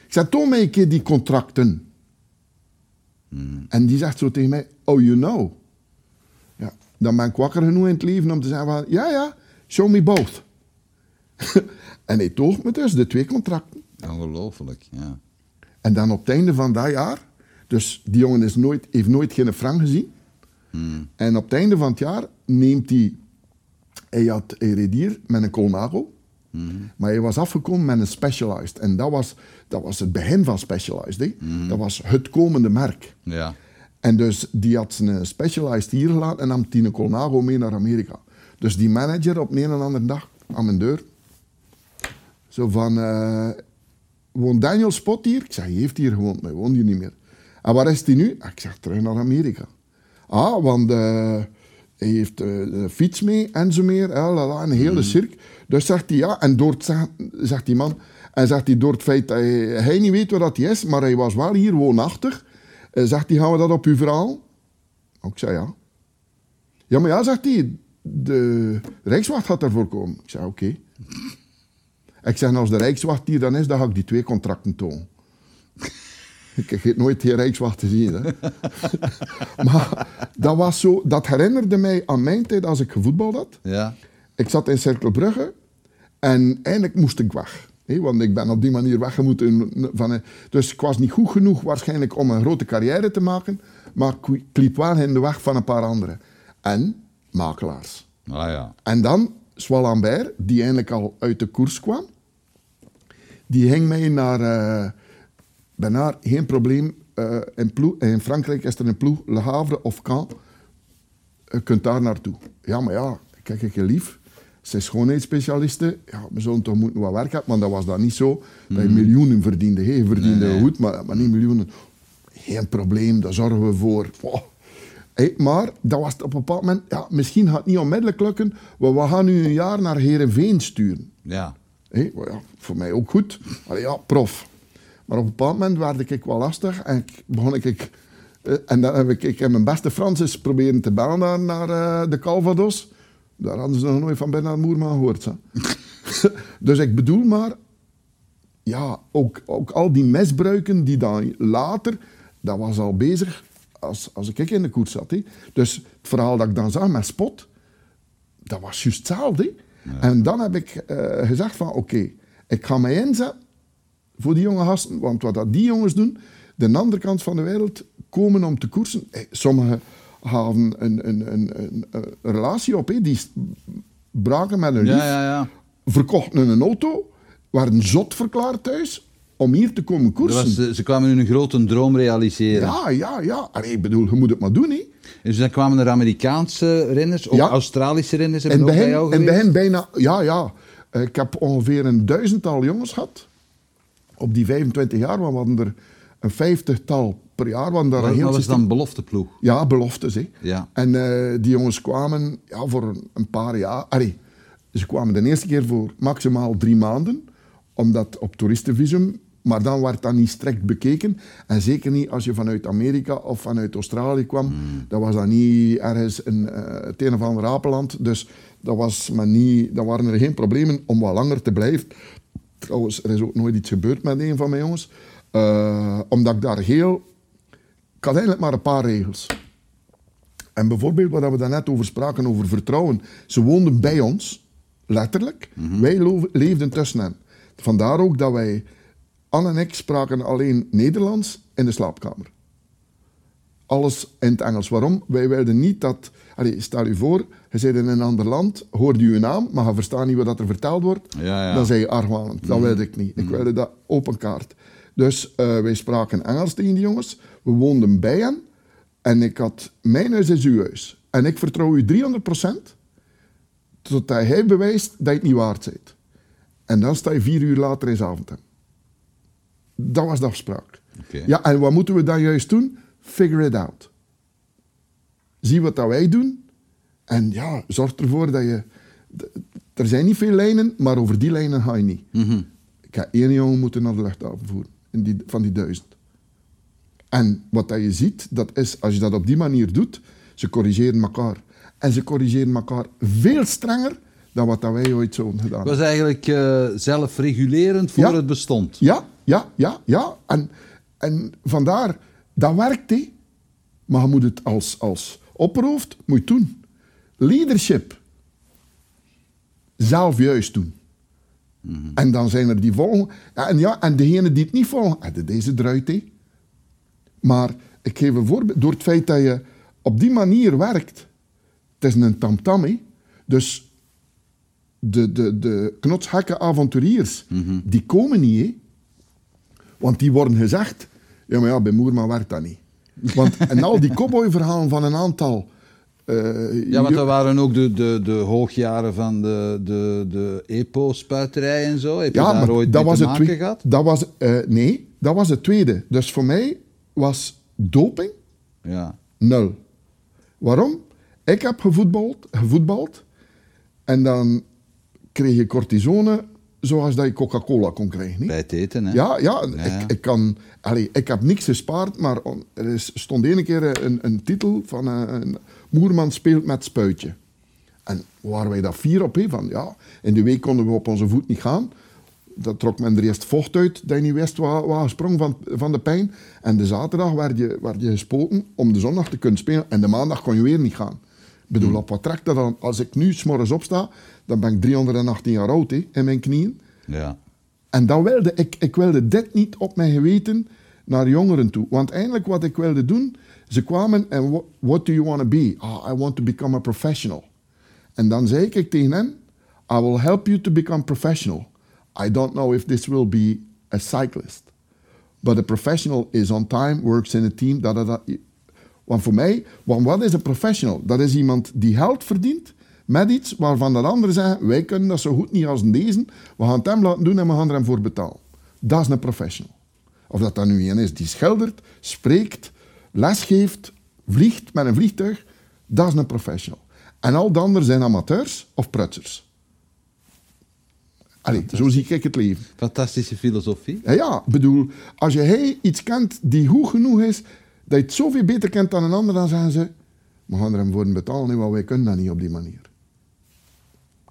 Ik zeg, toon mij een keer die contracten. En die zegt zo tegen mij, oh, you know. Ja, dan ben ik wakker genoeg in het leven om te zeggen van, ja, ja, show me both. en hij toont me dus de twee contracten. Ongelooflijk, ja. En dan op het einde van dat jaar, dus die jongen is nooit, heeft nooit geen frank gezien. En op het einde van het jaar neemt hij, hij had hij reed hier met een Colnago, maar hij was afgekomen met een Specialized. En dat was, dat was het begin van Specialized. Hè? Dat was het komende merk. Ja. En dus die had zijn Specialized hier gelaten en nam een Colnago mee naar Amerika. Dus die manager op een en andere dag aan mijn deur. Zo van, eh woont Daniel Spot hier? Ik zeg, hij heeft hier gewoond, maar hij woont hier niet meer. En waar is hij nu? Ik zeg, terug naar Amerika. Ah, want eh, hij heeft eh, een fiets mee en zo meer. hè, een hele cirk. Dus zegt hij, ja, en door het, zegt- die man... En zegt hij, door het feit dat hij, hij niet weet waar dat hij is, maar hij was wel hier woonachtig, eh, zegt hij, gaan we dat op uw verhaal? Ik zei, ja. Ja, maar ja, zegt hij, de Rijkswacht gaat ervoor komen. Ik zei, oké. Ik zeg, en als de Rijkswacht hier dan is, dan ga ik die twee contracten tonen. Ik heb nooit die Rijkswacht gezien. Hè. maar dat, was zo, dat herinnerde mij aan mijn tijd als ik gevoetbald had. Ja. Ik zat in Cirkelbrugge en eindelijk moest ik weg. want ik ben op die manier weggemoeten. Van, dus ik was niet goed genoeg waarschijnlijk om een grote carrière te maken. Maar ik liep wel in de weg van een paar anderen. En makelaars. Ah ja. En dan Swalambert, die eindelijk al uit de koers kwam. Die ging mij naar... eh bijna geen probleem. eh, in, ploeg, in Frankrijk is er een ploeg, Le Havre of Caen. Je kunt daar naartoe. Ja, maar ja, kijk, ik lief. Ze is schoonheidsspecialiste. Ja, we zullen toch moeten wat werk hebben. Maar dat was dan niet zo dat je miljoenen verdiende. hè. Je verdiende Nee, nee. goed, maar, maar niet miljoenen. Geen probleem, daar zorgen we voor. Wow. Maar dat was op een bepaald moment... Ja, misschien gaat het niet onmiddellijk lukken. Maar we gaan nu een jaar naar Herenveen sturen. Ja. Ja, voor mij ook goed. Allee, ja, prof. Maar op een bepaald moment werd ik wel lastig en ik, begon ik... ik eh, en dan heb ik, ik heb mijn beste Frans eens proberen te bellen naar, naar eh, de Calvados. Daar hadden ze nog nooit van Bernard Moerman gehoord. Dus ik bedoel maar... Ja, ook, ook al die misbruiken die dan later... Dat was al bezig als, als ik in de koers zat. Hè. Dus het verhaal dat ik dan zag met Spot dat was juist hetzelfde. En dan heb ik eh, gezegd van, oké, ik ga mij inzetten voor die jonge gasten. Want wat dat die jongens doen, de andere kant van de wereld, komen om te koersen. Eh, Sommigen hadden een, een, een, een, relatie op, hè. die braken met hun lief, Ja, ja, ja. verkochten een auto, waren zot verklaard thuis om hier te komen koersen. was, ze kwamen hun grote droom realiseren. Ja, ja, ja. Allee, ik bedoel, je moet het maar doen, hè. Dus dan kwamen er Amerikaanse renners, ook. Australische renners In hebben het ook bij begin, jou het geweest? begin bijna... Ja, ja. Eh, Ik heb ongeveer een duizendtal jongens gehad. Op die 25 jaar. want We hadden er een vijftigtal per jaar. Want daar een wat was dan belofteploeg? Ja, beloftes. Hè. Ja. En eh, die jongens kwamen ja, voor een, een paar jaar. Allee, ze kwamen de eerste keer voor maximaal drie maanden. Omdat op toeristenvisum. Maar dan werd dat niet strikt bekeken. En zeker niet als je vanuit Amerika of vanuit Australië kwam. Dat was dan niet ergens in eh, het een of ander apenland. Dus dat, was maar niet, dat waren er geen problemen om wat langer te blijven. Trouwens, er is ook nooit iets gebeurd met een van mijn jongens. Eh, omdat ik daar heel... Ik had eigenlijk maar een paar regels. En bijvoorbeeld wat we daarnet over spraken, over vertrouwen. Ze woonden bij ons, letterlijk. Wij lo- leefden tussen hen. Vandaar ook dat wij, Anne en ik, spraken alleen Nederlands in de slaapkamer. Alles in het Engels. Waarom? Wij wilden niet dat... Allee, stel je voor, je zit in een ander land, hoorde je naam, maar je verstaat niet wat dat er verteld wordt. Ja, ja. Dan zei je argwanend. Dat wilde ik niet. Ik wilde dat open kaart. Dus eh, wij spraken Engels tegen die jongens. We woonden bij hen. En ik had, mijn huis is uw huis. En ik vertrouw u 300% totdat hij bewijst dat je het niet waard bent. En dan sta je vier uur later in Zaventem. Dat was de afspraak. Ja, en wat moeten we dan juist doen? Figure it out. Zie wat dat wij doen. En ja, zorg ervoor dat je... Er zijn niet veel lijnen, maar over die lijnen ga je niet. Ik heb één jongen moeten naar de luchthaven voeren. In die, van die duizend. En wat dat je ziet, dat is, als je dat op die manier doet, ze corrigeren elkaar. En ze corrigeren elkaar veel strenger dan wat dat wij ooit zo gedaan Het hebben. was eigenlijk eh, zelfregulerend voor Ja. het bestond. Ja, ja, ja, ja. En, en vandaar, dat werkt, hè. Maar je moet het als, als opperhoofd moet je doen. Leadership. Zelf juist doen. En dan zijn er die volgen. En, ja, en degene die het niet volgen, deze druit, hè. Maar ik geef een voorbeeld. Door het feit dat je op die manier werkt, het is een tamtam, hè. Dus de, de, de knotsgekke avonturiers, die komen niet. Want die worden gezegd, ja, maar ja, bij Moerman werkt dat niet. Want en al die cowboyverhalen van een aantal eh, Ja, want dat waren ook de, de, de hoogjaren van de, de, de EPO-spuiterij en zo. Heb je ja, daar maar ooit dat mee was te het maken twee- gehad? Dat was, eh, nee, dat was het tweede. Dus voor mij was doping Ja. nul. Waarom? Ik heb gevoetbald, gevoetbald en dan kreeg je cortisone zoals dat je Coca-Cola kon krijgen. niet? Bij het eten, hè? Ja, ja, Ja. Ik, ik, kan, allee, ik heb niks gespaard, maar er is, stond ene keer een, een titel van eh, een Moerman speelt met spuitje. En waren wij dat vier op, hè, van ja, in de week konden we op onze voet niet gaan. Dat trok men er eerst vocht uit, dat je niet wist wat, wat gesprong van, van de pijn. En de zaterdag werd je, werd je gespoten om de zondag te kunnen spelen. En de maandag kon je weer niet gaan. Ik bedoel, op wat trekt dat dan? Als ik nu s'morgens opsta, dan ben ik 318 jaar oud hè, in mijn knieën. Ja. En dat wilde, ik, ik wilde dit niet op mijn geweten naar jongeren toe. Want eigenlijk wat ik wilde doen, ze kwamen en what, what do you want to be? Ah, I want to become a professional. En dan zei ik tegen hen, I will help you to become professional. I don't know if this will be a cyclist. But a professional is on time, works in a team. Da, da, da. Want voor mij, want wat is een professional? Dat is iemand die geld verdient met iets waarvan de anderen zeggen, wij kunnen dat zo goed niet als deze. We gaan het hem laten doen en we gaan er hem voor betalen. Dat is een professional. Of dat dan nu een is die schildert, spreekt, lesgeeft, vliegt met een vliegtuig, dat is een professional. En al de anderen zijn amateurs of prutsers. Allee, zo zie ik het leven. Fantastische filosofie. Ja, bedoel, als je iets kent die goed genoeg is, dat je het zoveel beter kent dan een ander, dan zeggen ze, we gaan er hem voor betalen, want wij kunnen dat niet op die manier.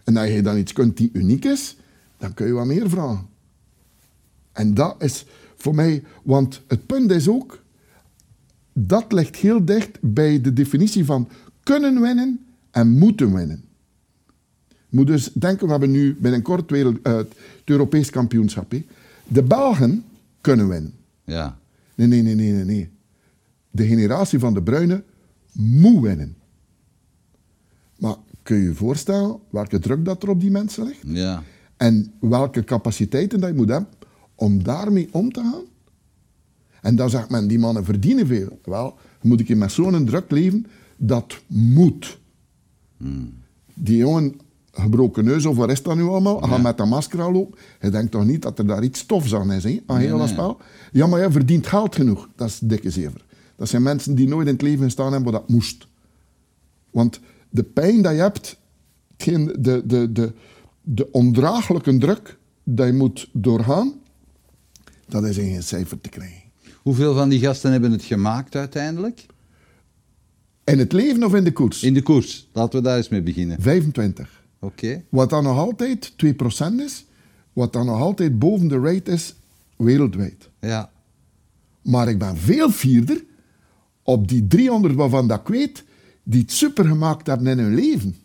En als je dan iets kunt die uniek is, dan kun je wat meer vragen. En dat is voor mij, want het punt is ook, dat ligt heel dicht bij de definitie van kunnen winnen en moeten winnen. Moet dus denken, we hebben nu binnenkort wereld, eh, het Europees kampioenschap. De Belgen kunnen winnen. Ja. Nee, nee, nee, nee, nee, nee. De generatie van de Bruinen moet winnen. Maar kun je je voorstellen welke druk dat er op die mensen ligt? Ja. En welke capaciteiten dat je moet hebben om daarmee om te gaan? En dan zegt men, die mannen verdienen veel. Wel, moet ik met zo'n druk leven? Dat moet. Die jongen, gebroken neus of wat is dat nu allemaal? Gaan met een masker al lopen. Je denkt toch niet dat er daar iets stofs aan is, hè? aan Nee, heel dat nee. spel? Ja, maar jij verdient geld genoeg. Dat is dikke zever. Dat zijn mensen die nooit in het leven gestaan hebben wat dat moest. Want de pijn dat je hebt, de, de, de, de ondraaglijke druk dat je moet doorgaan, dat is in geen cijfer te krijgen. Hoeveel van die gasten hebben het gemaakt uiteindelijk? In het leven of in de koers? In de koers. Laten we daar eens mee beginnen. 25. Oké. Wat dan nog altijd 2% is, wat dan nog altijd boven de rate is wereldwijd. Ja. Maar ik ben veel vierder op die 300 waarvan dat ik weet, die het super gemaakt hebben in hun leven.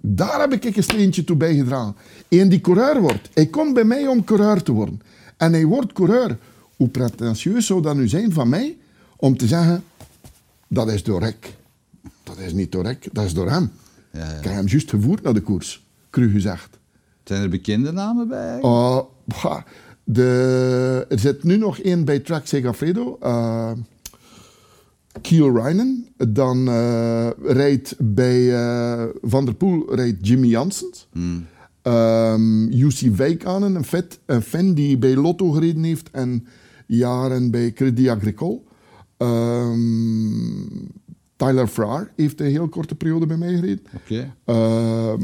Daar heb ik een steentje toe bijgedragen. Eén die coureur wordt. Hij komt bij mij om coureur te worden. En hij wordt coureur. Hoe pretentieus zou dat nu zijn van mij om te zeggen, dat is door ik. Dat is niet door ik, dat is door hem. Ja, ja. Ik heb hem juist gevoerd naar de koers, cru gezegd. Zijn er bekende namen bij? Uh, de, er zit nu nog één bij Track Segafredo. uh Kiel Reinen. Dan eh, rijdt bij eh, Van der Poel rijdt Jimmy Janssens. Um, UC Wijkanen, een, vet, een fan die bij Lotto gereden heeft en jaren bij Crédit Agricole. Um, Tyler Farrar heeft een heel korte periode bij mij gereden. Oké. Ehm,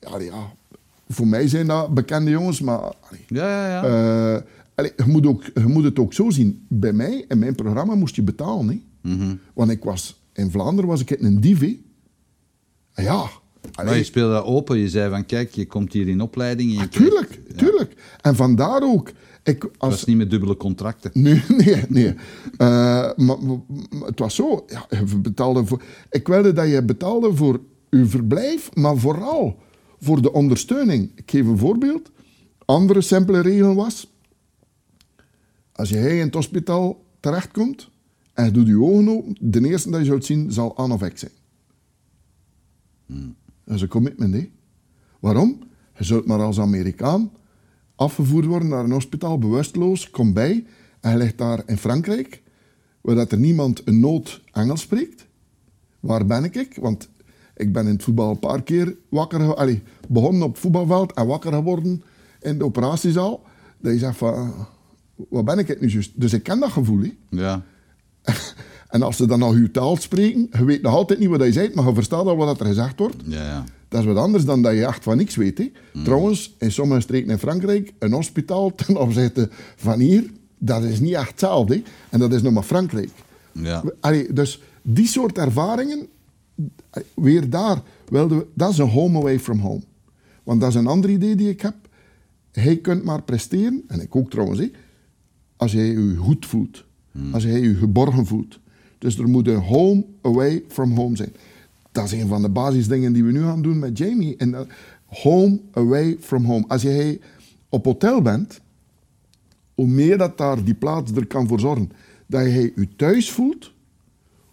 ja, ja, voor mij zijn dat bekende jongens, maar allee, Ja, ja, ja. allee, je, moet ook, je moet het ook zo zien. Bij mij, in mijn programma, moest je betalen. Hè? Want ik was, in Vlaanderen was ik een dief. hè. En Ja, maar je speelde dat open. Je zei van, kijk, je komt hier in opleiding. En je tuurlijk, tuurlijk. En vandaar ook. Ik, Het als, was niet met dubbele contracten. Nee, nee, nee. Eh, maar, het was zo. Ja, betaalde voor, ik wilde dat je betaalde voor uw verblijf, maar vooral voor de ondersteuning. Ik geef een voorbeeld. Andere simpele regel was... Als je in het hospitaal terechtkomt en je doet je ogen open, de eerste dat je zult zien zal ik zijn. Dat is een commitment, hè. Waarom? Je zult maar als Amerikaan afgevoerd worden naar een hospitaal, bewusteloos, kom bij en je ligt daar in Frankrijk, waar dat er niemand een nood Engels spreekt. waar ben ik? Want ik ben in het voetbal een paar keer wakker allee, begonnen op het voetbalveld en wakker geworden in de operatiezaal. Dat je zegt van, eh, wat ben ik het nu juist? Dus ik ken dat gevoel. hè. Ja. En als ze dan nog uw taal spreken, je weet nog altijd niet wat hij zegt, maar je verstaat al wat er gezegd wordt. Ja, ja. Dat is wat anders dan dat je echt van niks weet. Hè. Trouwens, in sommige streken in Frankrijk, een hospitaal ten opzichte van hier, dat is niet echt hetzelfde. hè. En dat is nog maar Frankrijk. Ja. Allee, dus die soort ervaringen, weer daar, wilden we, dat is een home away from home. Want dat is een ander idee die ik heb. Hij kunt maar presteren, en ik ook trouwens, hè, als jij je goed voelt. Als jij je geborgen voelt. Dus er moet een home away from home zijn. Dat is een van de basisdingen die we nu gaan doen met Jamie. En dat- home away from home. Als jij op hotel bent, hoe meer dat daar die plaats er kan voor zorgen dat je je thuis voelt,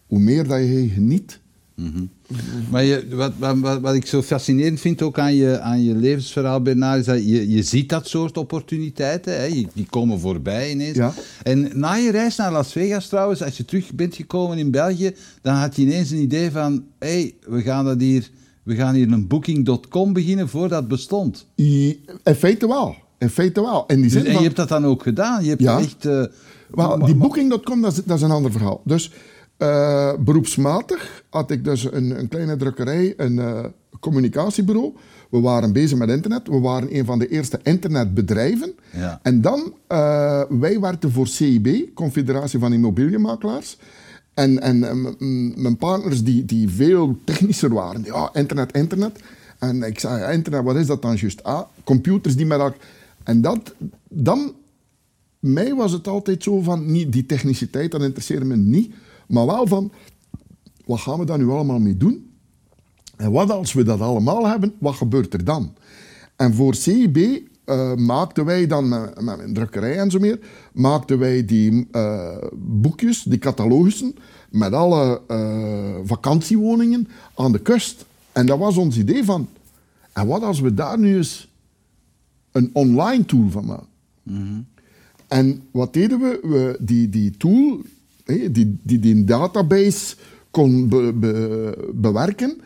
hoe meer dat je geniet. Maar je, wat, wat, wat, ik zo fascinerend vind ook aan je, aan je levensverhaal, Bernard, is dat je, je ziet dat soort opportuniteiten. Hè? Die komen voorbij ineens. Ja. En na je reis naar Las Vegas trouwens, als je terug bent gekomen in België, dan had je ineens een idee van, hé, hey, we gaan dat hier... We gaan hier een booking.com beginnen voordat bestond. I- In feite wel. In feite wel. In die Dus, zin en je van, hebt dat dan ook gedaan. Je hebt Ja. echt... eh, Wel, ma- die Booking.com, dat is, dat is een ander verhaal. Dus eh, beroepsmatig had ik dus een, een kleine drukkerij, een eh, communicatiebureau. We waren bezig met internet. We waren een van de eerste internetbedrijven. Ja. En dan, eh, wij werkten voor CIB, Confederatie van Immobiliënmakelaars. En, en mijn partners die, die veel technischer waren. Ja, internet, internet. En ik zei, internet, wat is dat dan juist? Ah, computers die met elkaar... En dat, dan mij was het altijd zo van, niet die techniciteit, dat interesseerde me niet. Maar wel van, wat gaan we daar nu allemaal mee doen? En wat als we dat allemaal hebben, wat gebeurt er dan? En voor CIB eh, maakten wij dan, met, met een drukkerij en zo meer, maakten wij die eh, boekjes, die catalogussen, met alle eh, vakantiewoningen aan de kust. En dat was ons idee van, en wat als we daar nu eens een online tool van maken? En wat deden we? we die, die tool, die, die die database kon be- be- bewerken,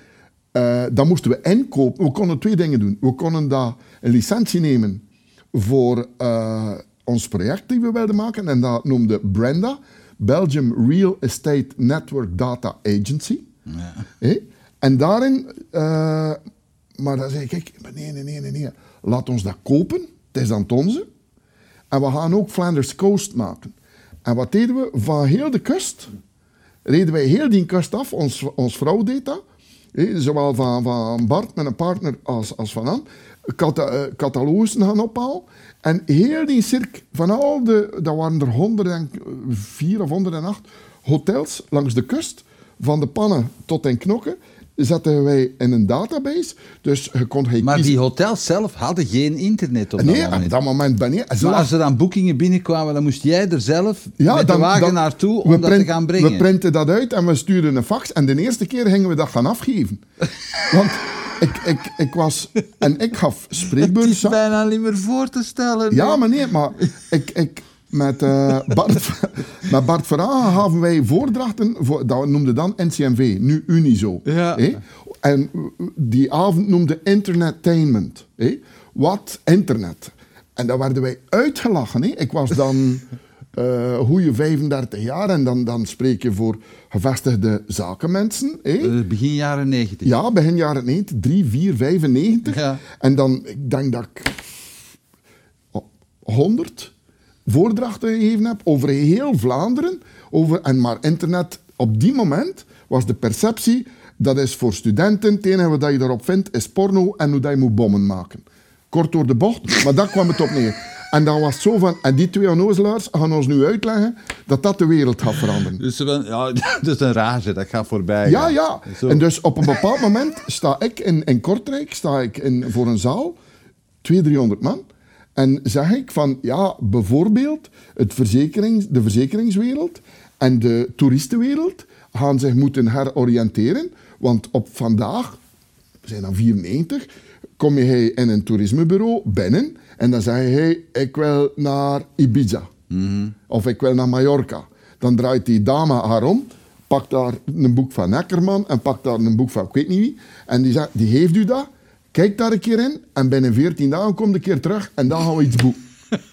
eh dan moesten we inkopen. We konden twee dingen doen. We konden daar een licentie nemen voor eh, ons project die we wilden maken. En dat noemde Brenda, Belgium Real Estate Network Data Agency. Ja. En daarin, eh, maar dan zei ik, kijk, nee, nee, nee, nee, nee, laat ons dat kopen, het is dan het onze. En we gaan ook Flanders Coast maken. En wat deden we? Van heel de kust reden wij heel die kust af, ons, ons vrouw deed dat. Zowel van, van Bart, mijn partner, als, als van Anne. Cata, eh, catalogussen gaan ophalen. En heel die cirk, van al de, dat waren er 104 of 108 hotels langs de kust, van de pannen tot en knokken, zetten wij in een database. Dus je kon hij Maar kiezen- die hotels zelf hadden geen internet op dat Nee, moment. op dat moment ben je... Maar als er dan boekingen binnenkwamen, dan moest jij er zelf Ja, met dan- de wagen dan- naartoe om dat print- te gaan brengen. We printen dat uit en we sturen een fax. En de eerste keer gingen we dat gaan afgeven. Want ik, ik, ik was... En ik gaf het is spreekbeurten. bijna niet meer voor te stellen. Ja, maar nee, maar ik... ik met, eh, Bart, met Bart Verhagen gaven wij voordrachten, voor, dat noemde dan NCMV, nu Unizo. Ja. En die avond noemde Entertainment. Wat? Internet. En daar werden wij uitgelachen. Ik was dan eh goede 35 jaar en dan, dan spreek je voor gevestigde zakenmensen. Eh, begin jaren negentig. Ja, begin jaren 90, 3, 4, 95. Ja. En dan, ik denk dat ik 100 voordrachten gegeven heb over heel Vlaanderen. Over, en maar internet, op die moment was de perceptie, dat is voor studenten, het enige wat je daarop vindt, is porno en hoe dat je moet bommen maken. Kort door de bocht, maar daar kwam het op neer. En dan was het zo van, en die twee onnozelaars gaan ons nu uitleggen dat dat de wereld gaat veranderen. Dus ja, dat is een rage, dat gaat voorbij. Ja, ja. Zo. En dus op een bepaald moment sta ik in, in Kortrijk sta ik in, voor een zaal, 200, 300 man. En zeg ik van, ja, bijvoorbeeld het verzekerings, de verzekeringswereld en de toeristenwereld gaan zich moeten heroriënteren. Want op vandaag, we zijn dan 94, kom je in een toerismebureau binnen en dan zeg je, hey, ik wil naar Ibiza. Of ik wil naar Mallorca. Dan draait die dame haar om. Pak daar een boek van Neckerman en pak daar een boek van ik weet niet wie. En die, zegt, die heeft u dat. Kijk daar een keer in en binnen 14 dagen komt een keer terug en dan gaan we iets boeken.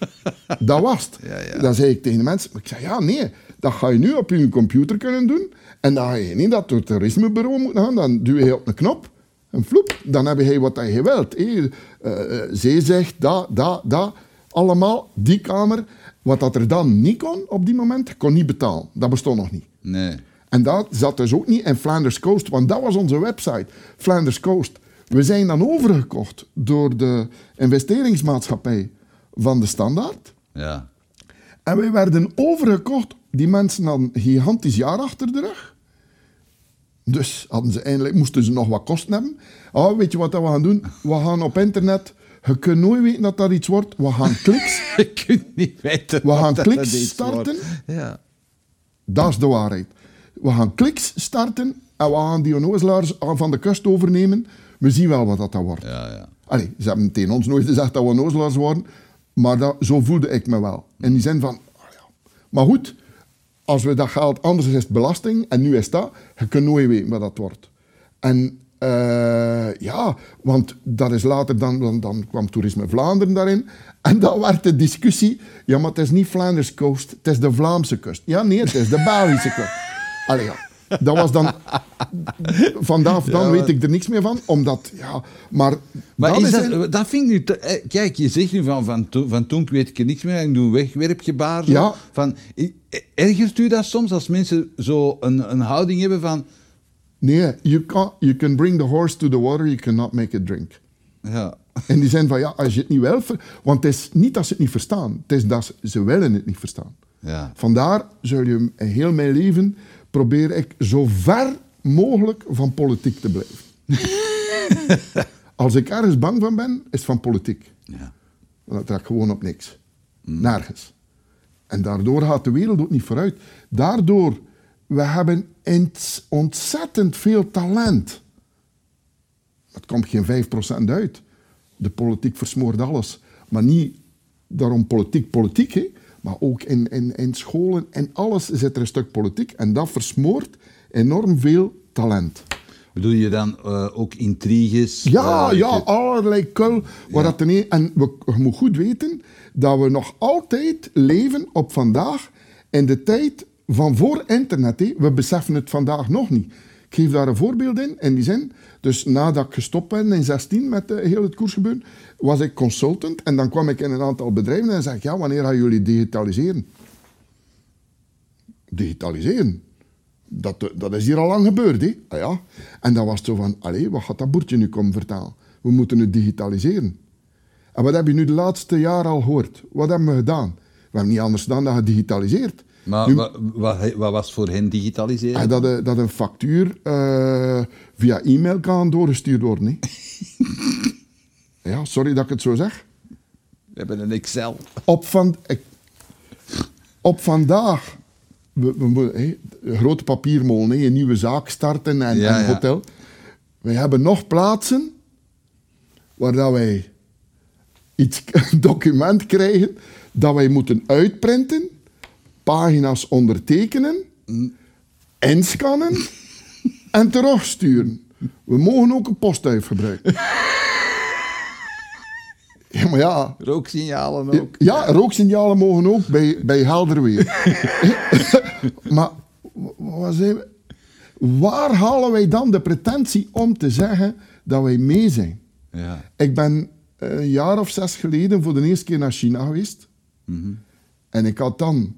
dat was het. Ja, ja. Dan zei ik tegen de mensen, ik zei ja nee, dat ga je nu op je computer kunnen doen. En dan ga je niet dat het toerismebureau moeten gaan. Dan duw je op een knop, een vloep, dan heb je wat je wilt. hé. Eh, eh, zee zegt, dat, dat, dat. Allemaal, die kamer. Wat dat er dan niet kon op die moment, kon niet betalen. Dat bestond nog niet. Nee. En dat zat dus ook niet in Flanders Coast, want dat was onze website, Flanders Coast. We zijn dan overgekocht door de investeringsmaatschappij van de Standaard. Ja. En wij werden overgekocht. Die mensen hadden een gigantisch jaar achter de rug. Dus hadden ze eindelijk, moesten ze nog wat kosten hebben. Oh, weet je wat dat we gaan doen? We gaan op internet. Je kunt nooit weten dat dat iets wordt. We gaan kliks, Je kunt niet weten. we gaan dat kliks starten. Ja. Dat is de waarheid. We gaan kliks starten en we gaan die onnozelaars van de kust overnemen. We zien wel wat dat, dat wordt. Ja, ja. Allee, ze hebben tegen ons nooit gezegd dat we onnozelaars worden, maar dat, zo voelde ik me wel. In die zin van, ah ja. Maar goed, als we dat geld, anders is het belasting en nu is dat, je kunt nooit weten wat dat wordt. En eh, ja, want dat is later, dan, dan, dan kwam Toerisme Vlaanderen daarin. En dan werd de discussie, ja, maar het is niet Flanders Coast, het is de Vlaamse kust. Ja, nee, het is de Belgische kust. Allee, ja. Dat was dan... Vandaag dan Ja, weet ik er niks meer van, omdat, ja... Maar, Maar dat is dat, een- dat vind ik nu... te- eh, kijk, je zegt nu van, van, to- van toen weet ik er niks meer. Ik doe een wegwerpgebaar. zo. Ja. Van, ergert u dat soms als mensen zo een, een houding hebben van... Nee, you, can, you can bring the horse to the water, you cannot make it drink. Ja, In die zin van, ja, als je het niet ver- Want het is niet dat ze het niet verstaan, het is dat ze, willen het niet verstaan. ja. Vandaar zul je heel mijn leven probeer ik zo ver mogelijk van politiek te blijven. Als ik ergens bang van ben, is het van politiek. ja. Dat trekt gewoon op niks. Nergens. En daardoor gaat de wereld ook niet vooruit. Daardoor, we hebben ontzettend veel talent. Het komt geen 5% uit. De politiek versmoort alles. Maar niet daarom politiek, politiek, hè? Maar ook in, in, in scholen en alles zit er een stuk politiek. En dat versmoort enorm veel talent. Bedoel je dan eh, ook intriges? Ja, eh, ja, allerlei kul. Waar dat niet, en we, je moet goed weten dat we nog altijd leven op vandaag in de tijd van voor internet. We beseffen het vandaag nog niet. Ik geef daar een voorbeeld in, in die zin. Dus nadat ik gestopt ben in 16 met eh, heel het koersgebeuren, was ik consultant. En dan kwam ik in een aantal bedrijven en zei ik, ja, wanneer gaan jullie digitaliseren? Digitaliseren? Dat, dat is hier al lang gebeurd, hè? Ah ja. En dan was het zo van, allee, wat gaat dat boertje nu komen vertalen? We moeten het digitaliseren. En wat heb je nu de laatste jaren al gehoord? Wat hebben we gedaan? We hebben niet anders gedaan dan gedigitaliseerd. Maar Nu- wat, wat, wat was voor hen digitaliseren? Ah, dat, een- dat een factuur eh, via e-mail kan doorgestuurd worden. Hè? ja, sorry dat ik het zo zeg. We hebben een Excel. Op, van, op vandaag, we, we, een grote papiermolen, een nieuwe zaak starten en, Ja, en ja. hotel. Wij hebben nog plaatsen waar dat wij iets, een document krijgen dat wij moeten uitprinten, pagina's ondertekenen, inscannen en terugsturen. We mogen ook een postduif gebruiken. Ja, maar ja, Rooksignalen ook. ja, rooksignalen mogen ook bij, bij helder weer. maar wa- wat zijn we- waar halen wij dan de pretentie om te zeggen dat wij mee zijn? Ja. Ik ben een jaar of zes geleden voor de eerste keer naar China geweest. En ik had dan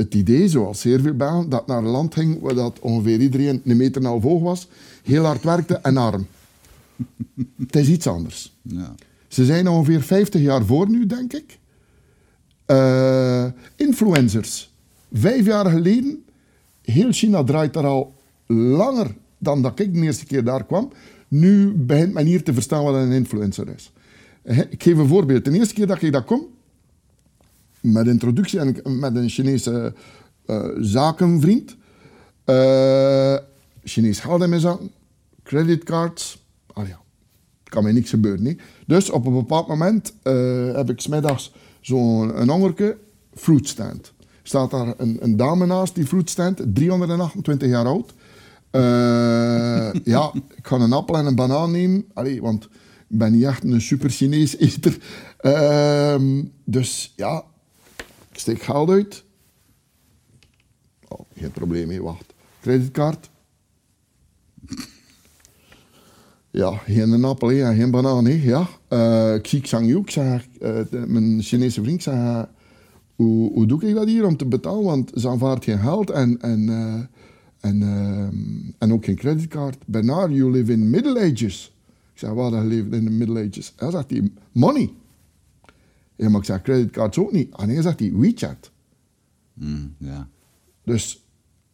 het idee, zoals zeer veel Belgen, dat naar een land ging waar dat ongeveer iedereen een meter en een half hoog was, heel hard werkte en arm. het is iets anders. Ja. Ze zijn ongeveer 50 jaar voor nu, denk ik. Eh, influencers. Vijf jaar geleden, heel China draait daar al langer dan dat ik de eerste keer daar kwam. Nu begint men hier te verstaan wat een influencer is. Ik geef een voorbeeld. De eerste keer dat ik daar kom, met introductie en met een Chinese eh, zakenvriend. eh Chinees geld in mijn zak, creditcards. Ah ja, kan mij niks gebeuren. Nee? Dus op een bepaald moment eh, heb ik smiddags zo'n hongerke fruitstand. staat daar een, een dame naast die fruitstand, 328 jaar oud. Ja, ik ga een appel en een banaan nemen. Allee, want ik ben niet echt een super Chinees eter. Ehm, dus ja, steek geld uit. Oh, geen probleem, mee. wacht. Creditcard. Ja, geen appel geen banaan. Ja. Eh, ik zeg, eh, mijn Chinese vriend, ik zeg, hoe, hoe doe ik dat hier om te betalen? Want ze aanvaardt geen geld en, en, eh, en, eh, en ook geen creditcard. Bernard, you live in Middle Ages. Ik zeg, waar dat leeft in de Middle Ages? Hij zegt, money. Ja, maar ik zeg, creditcards ook niet. En hij zegt, hij, WeChat. Mm, ja. Dus,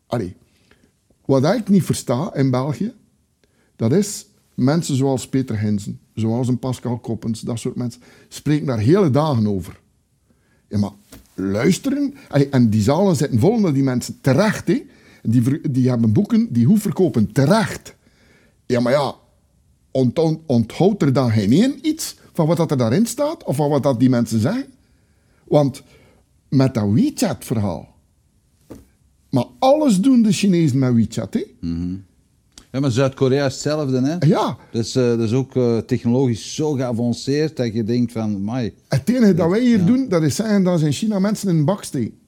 allee, wat ik niet versta in België, dat is mensen zoals Peter Hinsen, zoals een Pascal Koppens, dat soort mensen, spreken daar hele dagen over. Ja, maar luisteren, allee, en die zalen zitten vol met die mensen terecht, hè. Die, die hebben boeken die hoe verkopen, terecht. Ja, maar ja, ont, onthoudt er dan geen één iets van wat dat er daarin staat, of van wat dat die mensen zeggen? Want met dat WeChat-verhaal, maar alles doen de Chinezen met WeChat, hè? Ja, maar Zuid-Korea is hetzelfde, hè? Ja, Dus, eh, dat is ook eh, technologisch zo geavanceerd dat je denkt van, mai. het enige dat wij hier doen, dat is zeggen dat ze in China mensen in een bak steken.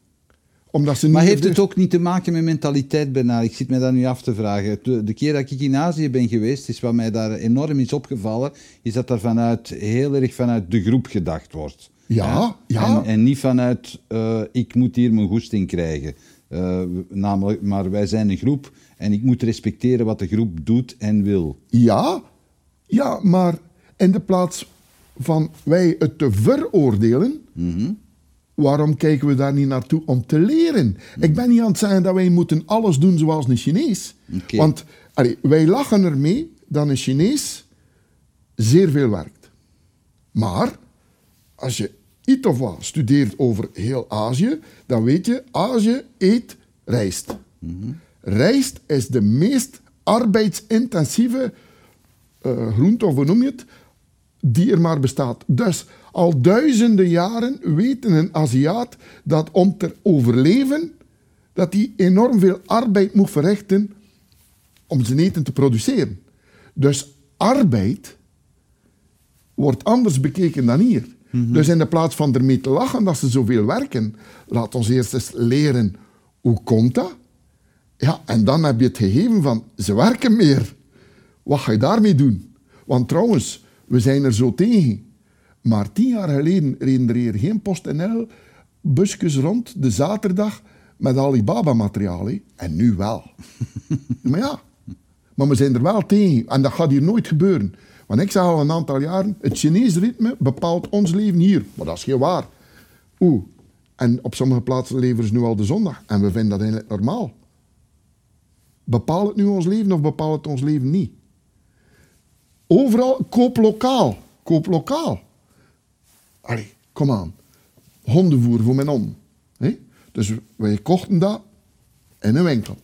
Omdat ze niet Maar heeft het ook niet te maken met mentaliteit, Bernard? Ik zit me dat nu af te vragen. De, keer dat ik in Azië ben geweest, is wat mij daar enorm is opgevallen, is dat er vanuit, heel erg vanuit de groep gedacht wordt. Ja, ja. En, en niet vanuit, eh, ik moet hier mijn goesting krijgen. Eh, namelijk, maar wij zijn een groep en ik moet respecteren wat de groep doet en wil. Ja, ja, maar in de plaats van wij het te veroordelen, waarom kijken we daar niet naartoe om te leren? Ik ben niet aan het zeggen dat wij moeten alles doen zoals een Chinees. Want allee, wij lachen ermee dat een Chinees zeer veel werkt. Maar als je iets of wat studeert over heel Azië, dan weet je, Azië eet rijst. Rijst is de meest arbeidsintensieve eh, groente, of hoe noem je het, die er maar bestaat. Dus al duizenden jaren weten een Aziat dat om te overleven, dat hij enorm veel arbeid moet verrichten om zijn eten te produceren. Dus arbeid wordt anders bekeken dan hier. Dus in de plaats van ermee te lachen dat ze zoveel werken, laat ons eerst eens leren hoe komt dat? Ja, en dan heb je het gegeven van ze werken meer. Wat ga je daarmee doen? Want trouwens, we zijn er zo tegen. Maar tien jaar geleden reden er hier geen PostNL busjes rond de zaterdag met Alibaba-materiaal. En nu wel. maar ja, maar we zijn er wel tegen. En dat gaat hier nooit gebeuren. Want ik zeg al een aantal jaren, het Chinese ritme bepaalt ons leven hier. Maar dat is geen waar. Oeh. En op sommige plaatsen leveren ze nu al de zondag. En we vinden dat eigenlijk normaal. Bepaalt het nu ons leven of bepaalt het ons leven niet? Overal, koop lokaal. Koop lokaal. Allee, kom aan. Hondenvoer voor mijn hè? Dus wij kochten dat in een winkel.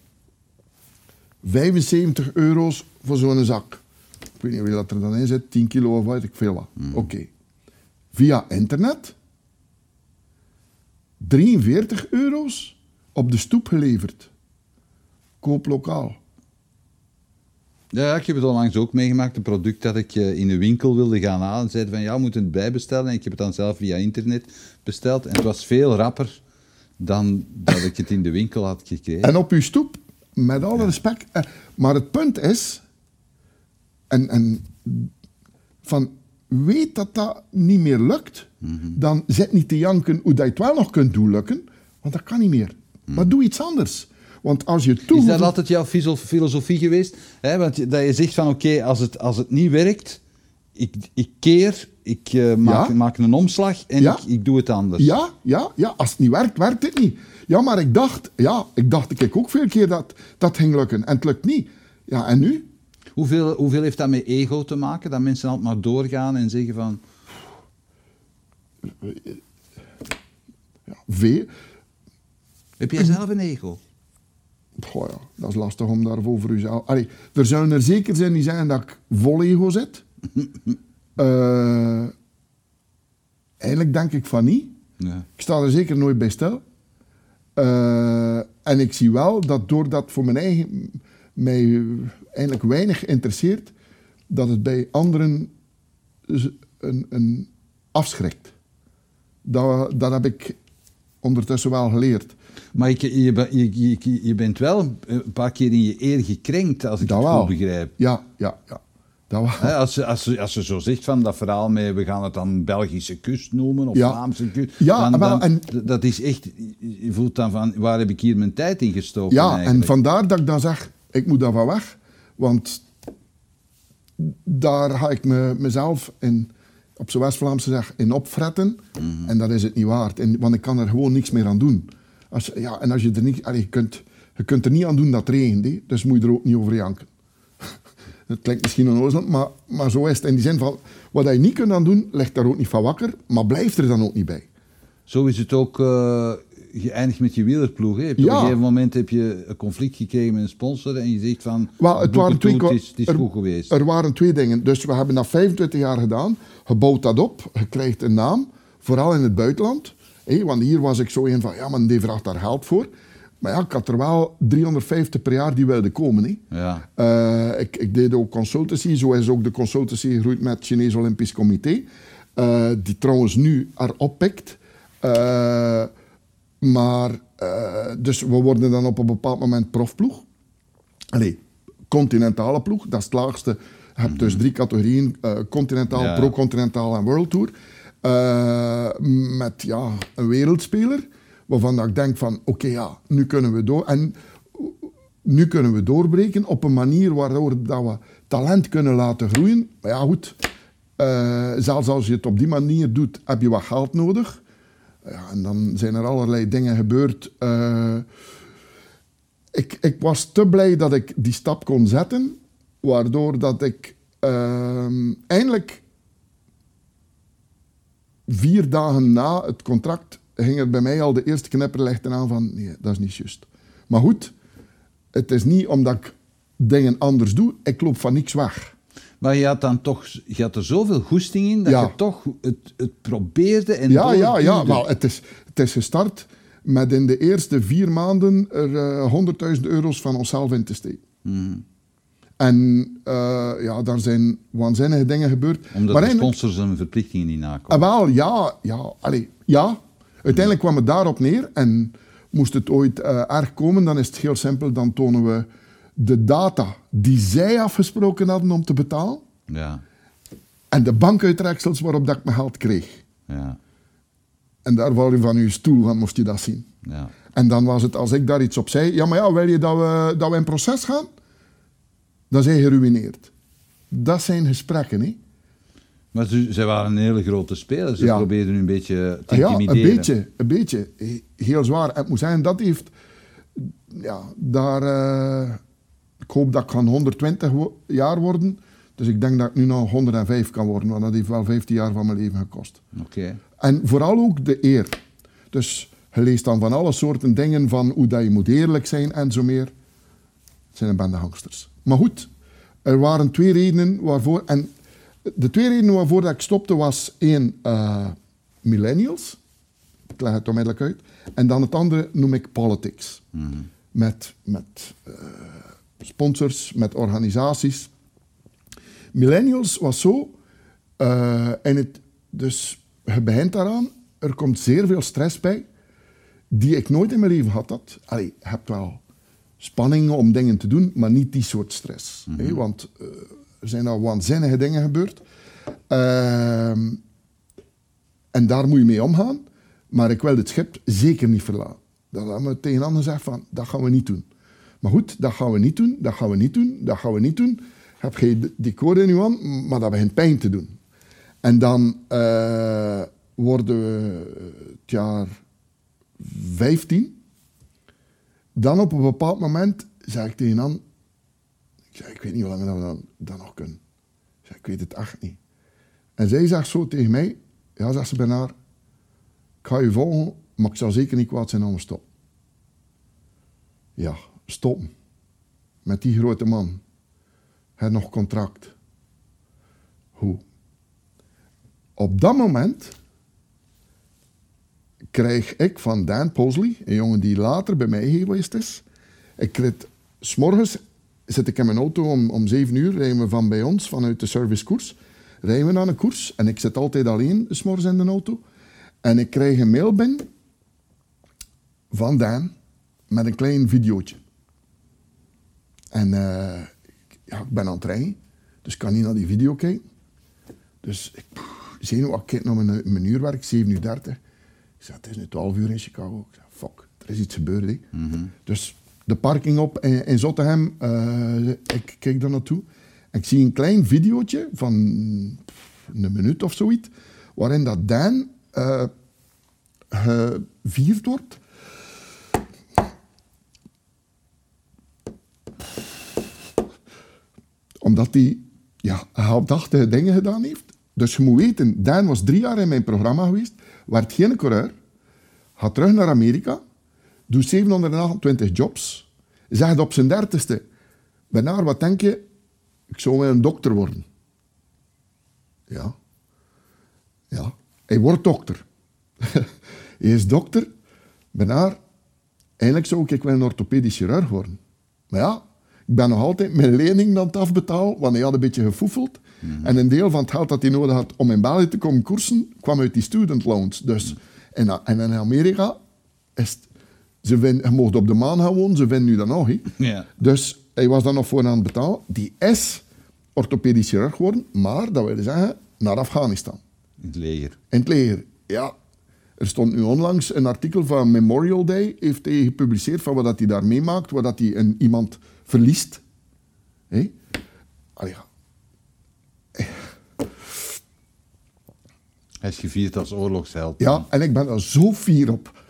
75 euro's voor zo'n zak. Ik weet niet wie dat er dan in zit, 10 kilo of weet ik veel wat. Oké. Via internet 43 euro's op de stoep geleverd. Koop lokaal. Ja, ik heb het onlangs ook meegemaakt. Een product dat ik eh, in de winkel wilde gaan halen. Zeiden van, ja, we moeten het bijbestellen. En ik heb het dan zelf via internet besteld. En het was veel rapper dan dat ik het in de winkel had gekregen. En op uw stoep, met alle respect. eh, Maar het punt is, en, en van weet dat dat niet meer lukt, dan zit niet te janken hoe dat je het wel nog kunt doen lukken, want dat kan niet meer. Maar doe iets anders. Want als je Is dat altijd jouw filosofie geweest? Hè? Want je- dat je zegt van, oké, als, het, als het niet werkt, ik, ik keer, ik eh, maak, Ja. maak een omslag en Ja. ik, ik doe het anders. Ja, ja, ja, als het niet werkt, werkt het niet. Ja, maar ik dacht, ja, ik dacht ik ook veel keer dat dat ging lukken. En het lukt niet. Ja, en nu? Hoeveel, hoeveel heeft dat met ego te maken? Dat mensen altijd maar doorgaan en zeggen van... Ja, veel. Heb jij zelf een ego? Goh ja, dat is lastig om daar over uzelf... Allee, er zouden er zeker zijn die zeggen dat ik vol ego zit. Eh, eigenlijk denk ik van niet. Ja. Ik sta er zeker nooit bij stil. Eh, en ik zie wel dat doordat voor mijn eigen mij eigenlijk weinig interesseert, dat het bij anderen een, een afschrikt. Dat, dat heb ik ondertussen wel geleerd. Maar je, je, je, je, bent wel een paar keer in je eer gekrenkt, als ik Dat het wel. goed begrijp. Ja, ja, ja. Dat wel. Hè, als, ze, als, ze, als ze zo zegt van dat verhaal met we gaan het dan Belgische kust noemen of Ja. Vlaamse kust. Ja, dan, en- dat is echt, je voelt dan van waar heb ik hier mijn tijd in gestoken Ja, eigenlijk? en vandaar dat ik dan zeg, ik moet daarvan weg. Want daar ga ik me, mezelf in, op z'n West-Vlaamse zeg, in opfretten. Mhm. En dat is het niet waard. En, want ik kan er gewoon niks meer aan doen. Als, ja, en als je er niet... allee, je, kunt, je kunt er niet aan doen dat het regent. Dus moet je er ook niet over janken. Het klinkt misschien onnozel, maar, maar zo is het. In die zin van, wat je niet kunt aan doen, ligt daar ook niet van wakker. Maar blijf er dan ook niet bij. Zo is het ook eh, geëindigd met je wielerploeg. Hè? Je Op Ja. een gegeven moment heb je een conflict gekregen met een sponsor en je zegt van, Wel, het waren twee, toe, het is, het is er, goed geweest. Er waren twee dingen. Dus we hebben dat 25 jaar gedaan. Je bouwt dat op. Je krijgt een naam. Vooral in het buitenland. Want hier was ik zo een van, ja, maar die vraagt daar geld voor. Maar ja, ik had er wel 350 per jaar die wilden komen. Hè. ja. Eh, ik, ik deed ook consultancy. Zo is ook de consultancy gegroeid met het Chinees Olympisch Comité. Eh, die trouwens nu erop pikt. Eh, maar, dus we worden dan op een bepaald moment profploeg. Allee, continentale ploeg, dat is het laagste. Je hebt dus drie categorieën, continentaal, Ja. pro-continentaal en world tour. Eh, met ja, een wereldspeler, waarvan dat ik denk van, oké ja, nu kunnen we door. En nu kunnen we doorbreken op een manier waardoor dat we talent kunnen laten groeien. Maar ja, goed, eh, zelfs als je het op die manier doet, heb je wat geld nodig. Ja, en dan zijn er allerlei dingen gebeurd. Eh, ik, ik was te blij dat ik die stap kon zetten, waardoor dat ik ehm, eindelijk vier dagen na het contract ging er bij mij al de eerste knipperlichten aan van nee, dat is niet juist. Maar goed, het is niet omdat ik dingen anders doe, ik loop van niks weg. Maar je had dan toch, je had er zoveel goesting in dat Ja. je toch het, het probeerde en Ja, ja, ja. Wel, het, is, het is gestart met in de eerste vier maanden er eh, 100.000 euro's van onszelf in te steken. Mhm. En eh, ja, daar zijn waanzinnige dingen gebeurd. Omdat maar de sponsors hun verplichtingen niet nakomen. Ah, wel, ja, ja, allee, ja. Uiteindelijk kwam het daarop neer. En moest het ooit eh, erg komen, dan is het heel simpel. Dan tonen we de data die zij afgesproken hadden om te betalen. Ja, En de bankuitreksels waarop dat ik mijn geld kreeg. ja, En daar val je van je stoel, dan moest je dat zien. ja. En dan was het, als ik daar iets op zei, ja, maar ja, wil je dat we, dat we in proces gaan? Dan zijn geruineerd. Dat zijn gesprekken, hè? Maar ze, zij waren een hele grote speler. Ze Ja. probeerden u een beetje te Ah ja, een intimideren. beetje, een beetje. He- Heel zwaar. Het moet zijn, dat heeft... Ja, daar... eh, ik hoop dat ik van 120 wo- jaar worden. Dus ik denk dat ik nu nog 105 kan worden. Want dat heeft wel 15 jaar van mijn leven gekost. Oké. En vooral ook de eer. Dus je leest dan van alle soorten dingen van hoe dat je moet eerlijk zijn en zo meer. Het zijn een bende hangsters. Maar goed, er waren twee redenen waarvoor... En de twee redenen waarvoor dat ik stopte was één, eh, millennials. Ik leg het onmiddellijk uit. En dan het andere noem ik politics. Met, met eh, sponsors, met organisaties. Millennials was zo... eh, en het, dus je begint daaraan. Er komt zeer veel stress bij. Die ik nooit in mijn leven had. Dat. Allee, je hebt wel spanningen om dingen te doen, maar niet die soort stress. hè, want eh, er zijn al waanzinnige dingen gebeurd. Ehm, en daar moet je mee omgaan. Maar ik wil het schip zeker niet verlaten. Dan hebben we tegen anderen gezegd van, dat gaan we niet doen. Maar goed, dat gaan we niet doen, dat gaan we niet doen, dat gaan we niet doen. Heb je decor in je hand, maar dat begint pijn te doen. En dan eh, worden we het jaar 15. Dan op een bepaald moment zei ik tegen Anne, ik, zei, ik weet niet hoe lang dat we dan, dat nog kunnen. Ik, zei, ik weet het echt niet. En zij zegt zo tegen mij, ja, zegt ze bijna, ik ga je volgen, maar ik zal zeker niet kwaad zijn om te stoppen. Ja, stoppen. Met die grote man. Hij nog contract. Hoe? Op dat moment krijg ik van Dan Posley, een jongen die later bij mij geweest is. Ik krijg, s'morgens zit ik in mijn auto om, om 7 uur, rijden we van bij ons, vanuit de servicekoers. Rijden we naar een koers en ik zit altijd alleen s'morgens in de auto. En ik krijg een mail binnen van Dan met een klein videootje. En eh, ja, ik ben aan het rijden, dus ik kan niet naar die video kijken. Dus ik ik kijk naar mijn, mijn uurwerk, 7 uur 30. Ik zeg, het is nu 12 uur in Chicago. Ik zeg, fuck, er is iets gebeurd. hè. Dus de parking op in, in Zottegem, eh, ik kijk daar naartoe. En ik zie een klein videootje van een minuut of zoiets, waarin dat Dan eh, gevierd wordt. Omdat hij ja, heldachtige dingen gedaan heeft. Dus je moet weten, Dan was drie jaar in mijn programma geweest, werd geen coureur, gaat terug naar Amerika, doet 728 jobs, zegt op zijn dertigste, Benaar, wat denk je? Ik zou wel een dokter worden. Ja. Ja. Hij wordt dokter. hij is dokter. Benaar, eigenlijk zou ik wel een orthopedisch chirurg worden. Maar ja, ik ben nog altijd mijn lening aan het afbetalen, want hij had een beetje gefoefeld. En een deel van het geld dat hij nodig had om in België te komen koersen, kwam uit die student loans. Dus, en, en in Amerika is het, ze je mocht op de maan gaan wonen, ze vinden nu dat nog. Ja. Dus hij was dan nog voor aan het betalen. Die is orthopedisch chirurg geworden, maar dat wil zeggen naar Afghanistan. In het leger. In het leger. Ja, er stond nu onlangs een artikel van Memorial Day, heeft hij gepubliceerd van wat hij daar meemaakt, wat dat hij een, iemand verliest. Hé? Allee, Hij is gevierd als oorlogsheld. ja, en ik ben er zo fier op.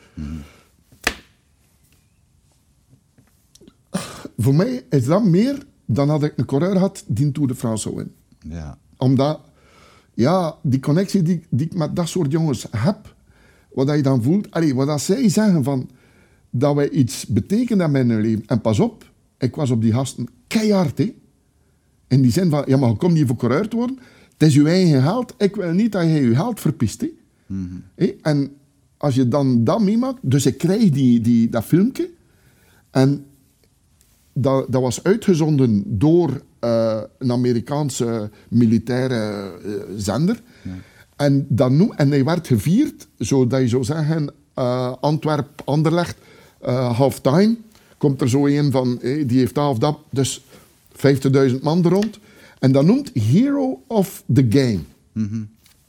Voor mij is dat meer dan had ik een coureur had die Tour de France zou winnen. Ja. Omdat, ja, die connectie die, die ik met dat soort jongens heb, wat je dan voelt, allee, wat dat zij zeggen van, dat wij iets betekenen in mijn leven. En pas op, ik was op die gasten keihard, hè. In die zin van, ja, maar je komt niet voor coureur te worden. Het is je eigen geld. Ik wil niet dat je je geld verpist, hè. Hé, En als je dan dat meemaakt, dus ik krijg die, die, dat filmpje. En dat, dat was uitgezonden door eh, een Amerikaanse militaire eh, zender. En, dat noem, en hij werd gevierd, zodat je zou zeggen, eh Antwerp, Anderlecht, halftime. Komt er zo een van, die heeft dat of dat, dus 50.000 man er rond. En dat noemt Hero of the Game.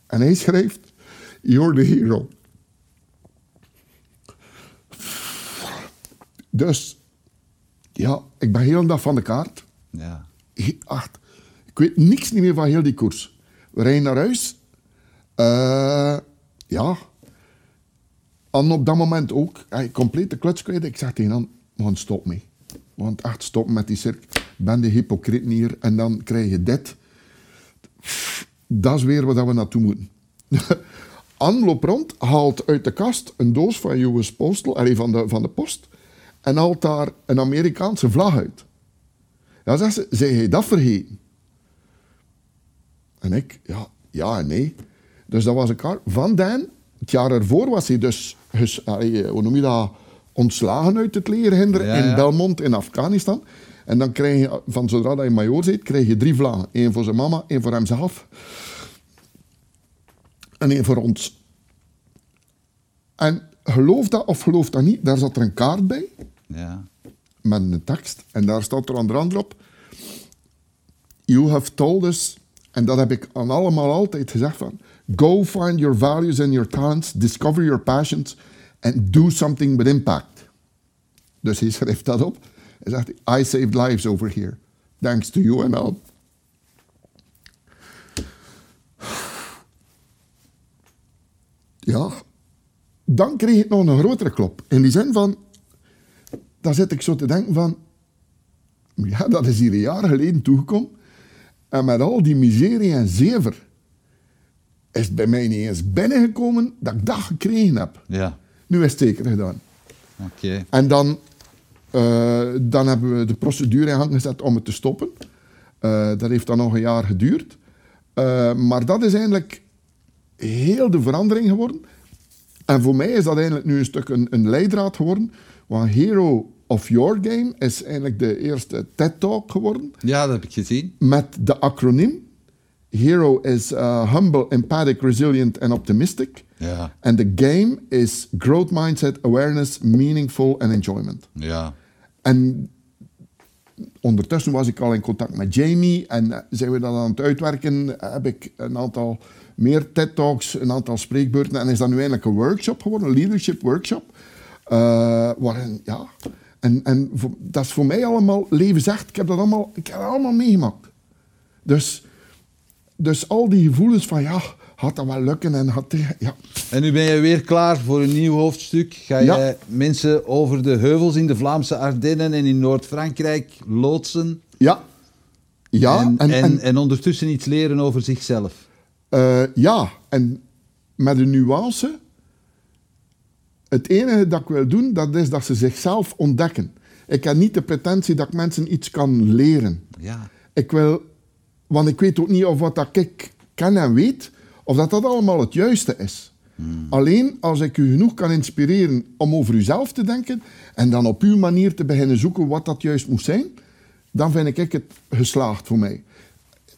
En hij schrijft, you're the hero. Dus, ja, ik ben heel dag van de kaart. Ja. Echt. Ik weet niks niet meer van heel die koers. We rijden naar huis. Eh, ja. En op dat moment ook, hij compleet de kluts kwijt. Ik zeg tegen hem, man, stop mee. Want echt, stop met die cirk. Ben de hypocriet hier. En dan krijg je dit. Dat is weer waar we naartoe moeten. Anne loopt rond, haalt uit de kast een doos van US Postal, allee, van, de, van de post, en haalt daar een Amerikaanse vlag uit. Ja, zegt ze, zei hij dat vergeten? En ik, ja, ja en nee. Dus dat was een kaart van Dan. Het jaar ervoor was hij dus, allee, hoe noem je dat, ontslagen uit het legerhinder Ja, in. Belmont in Afghanistan. En dan krijg je, van zodra dat je major zit, krijg je drie vlaggen. Eén voor zijn mama, één voor hemzelf en één voor ons. En geloof dat of geloof dat niet, daar zat er een kaart bij Ja. met een tekst. En daar staat er onder andere op: You have told us, en dat heb ik aan allemaal altijd gezegd van. Go find your values and your talents, discover your passions, and do something with impact. Dus hij schrijft dat op. Hij zegt: I saved lives over here, thanks to you and all. Ja, dan kreeg ik nog een grotere klop. In die zin van, dan zit ik zo te denken van, ja, dat is hier een jaar geleden toegekomen. En met al die miserie en zever is het bij mij niet eens binnengekomen dat ik dat gekregen heb. Ja. Nu is het zeker gedaan. Oké. En dan, eh, dan hebben we de procedure in gang gezet om het te stoppen. Eh, dat heeft dan nog een jaar geduurd. Eh, maar dat is eigenlijk heel de verandering geworden. En voor mij is dat eigenlijk nu een stuk een, een leidraad geworden. Want Hero of Your Game is eigenlijk de eerste TED-talk geworden. Ja, dat heb ik gezien. Met de acroniem. Hero is humble, empathic, resilient en optimistic. Ja. En de game is growth mindset, awareness, meaningful en enjoyment. Ja. En ondertussen was ik al in contact met Jamie en uh, zijn we dat aan het uitwerken. Heb ik een aantal meer TED-talks, een aantal spreekbeurten en is dat nu eigenlijk een workshop geworden, een leadership workshop. Uh, waarin, ja, en, en dat is voor mij allemaal levensecht. Ik heb dat allemaal, ik heb dat allemaal meegemaakt. Dus, dus al die gevoelens van ja, gaat dat wel lukken en had ja. En nu ben je weer klaar voor een nieuw hoofdstuk. Ga je ja. mensen over de heuvels in de Vlaamse Ardennen en in Noord-Frankrijk loodsen? Ja. Ja. En, en, en, en, ondertussen iets leren over zichzelf? Uh, ja, en met een nuance. Het enige dat ik wil doen, dat is dat ze zichzelf ontdekken. Ik heb niet de pretentie dat ik mensen iets kan leren. Ja. Ik wil, want ik weet ook niet of wat dat ik ken en weet, of dat dat allemaal het juiste is. Hmm. Alleen als ik u genoeg kan inspireren om over uzelf te denken en dan op uw manier te beginnen zoeken wat dat juist moet zijn, dan vind ik het geslaagd voor mij.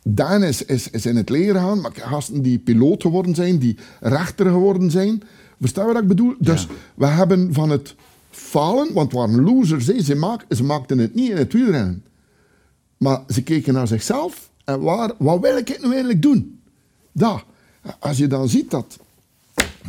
Daan is, is, is in het leren gaan, maar gasten die piloot geworden zijn, die rechter geworden zijn. Verstaan we wat ik bedoel? Dus we hebben van het falen, want het waren losers. Ze, maak, ze maakten het niet in het wielrennen. Maar ze keken naar zichzelf en waar, wat wil ik nu eigenlijk doen? Dat. Als je dan ziet dat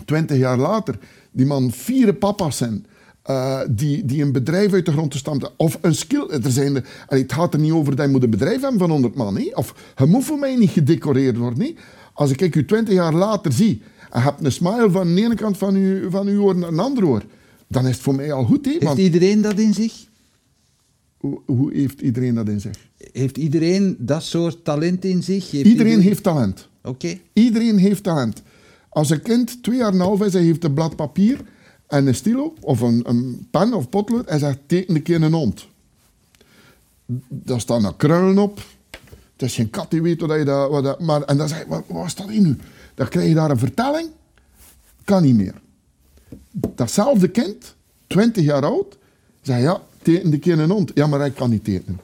twintig jaar later die man vier papa's zijn, uh, die, die een bedrijf uit de grond te stampen, of een skill. Er zijn de, het gaat er niet over dat je moet een bedrijf hebben van 100 man. He? Of je moet voor mij niet gedecoreerd worden. He? Als ik u twintig jaar later zie en hebt een smile van de ene kant van uw, van uw oor naar de andere oor, dan is het voor mij al goed. He? Heeft Want, iedereen dat in zich? hoe, hoe, heeft iedereen dat in zich? Heeft iedereen dat soort talent in zich? Heeft iedereen, iedereen, heeft talent. Iedereen heeft talent. Als een kind twee jaar half is, hij heeft een blad papier en een stilo of een, een pen of potlood en zegt teken een keer een hond. Daar staan er krullen op. Het is geen kat die weet wat je dat... Dat maar, en dan zeg je, wat, wat staat in nu? Dan krijg je daar een vertelling. Kan niet meer. Datzelfde kind, 20 jaar oud, zegt ja, teken een keer een hond. Ja, maar hij kan niet tekenen.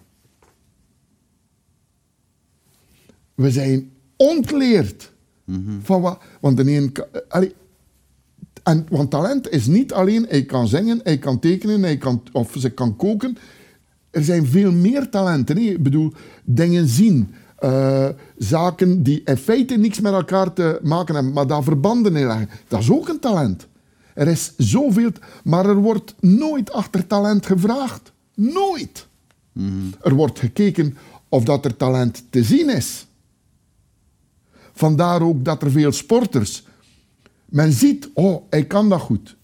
We zijn ontleerd. Mm -hmm. van wat, want de een, allee, en, want talent is niet alleen hij kan zingen, hij kan tekenen, hij kan, of ze kan koken. Er zijn veel meer talenten. Nee? Ik bedoel, dingen zien. Uh, zaken die in feite niks met elkaar te maken hebben, maar daar verbanden in leggen. Dat is ook een talent. Er is zoveel, maar er wordt nooit achter talent gevraagd. Nooit. Mm -hmm. Er wordt gekeken of dat er talent te zien is. Vandaar ook dat er veel sporters men ziet, oh, hij kan dat goed.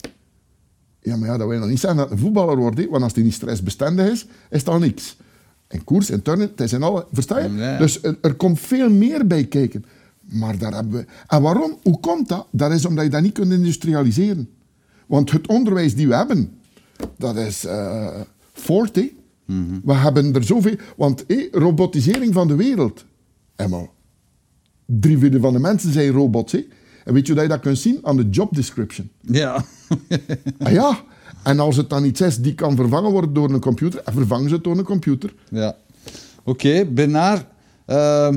Ja, maar ja, dat wil nog niet zeggen dat een voetballer wordt. He? Want als hij niet stressbestendig is, is al niks. En koers en turnen, het zijn alle... Versta je? Dus er, er, komt veel meer bij kijken. Maar daar hebben we... En waarom? Hoe komt dat? Dat is omdat je dat niet kunt industrialiseren. Want het onderwijs die we hebben, dat is uh, mm -hmm. We hebben er zoveel... Want hey, robotisering van de wereld. Emma, drie vierde van de mensen zijn robots, hè? En weet je hoe je dat kunt zien? Aan de job description. Ja. ah, ja. En als het dan iets is die kan vervangen worden door een computer, vervangen ze het door een computer. Ja. Oké, okay, Bernard. Uh,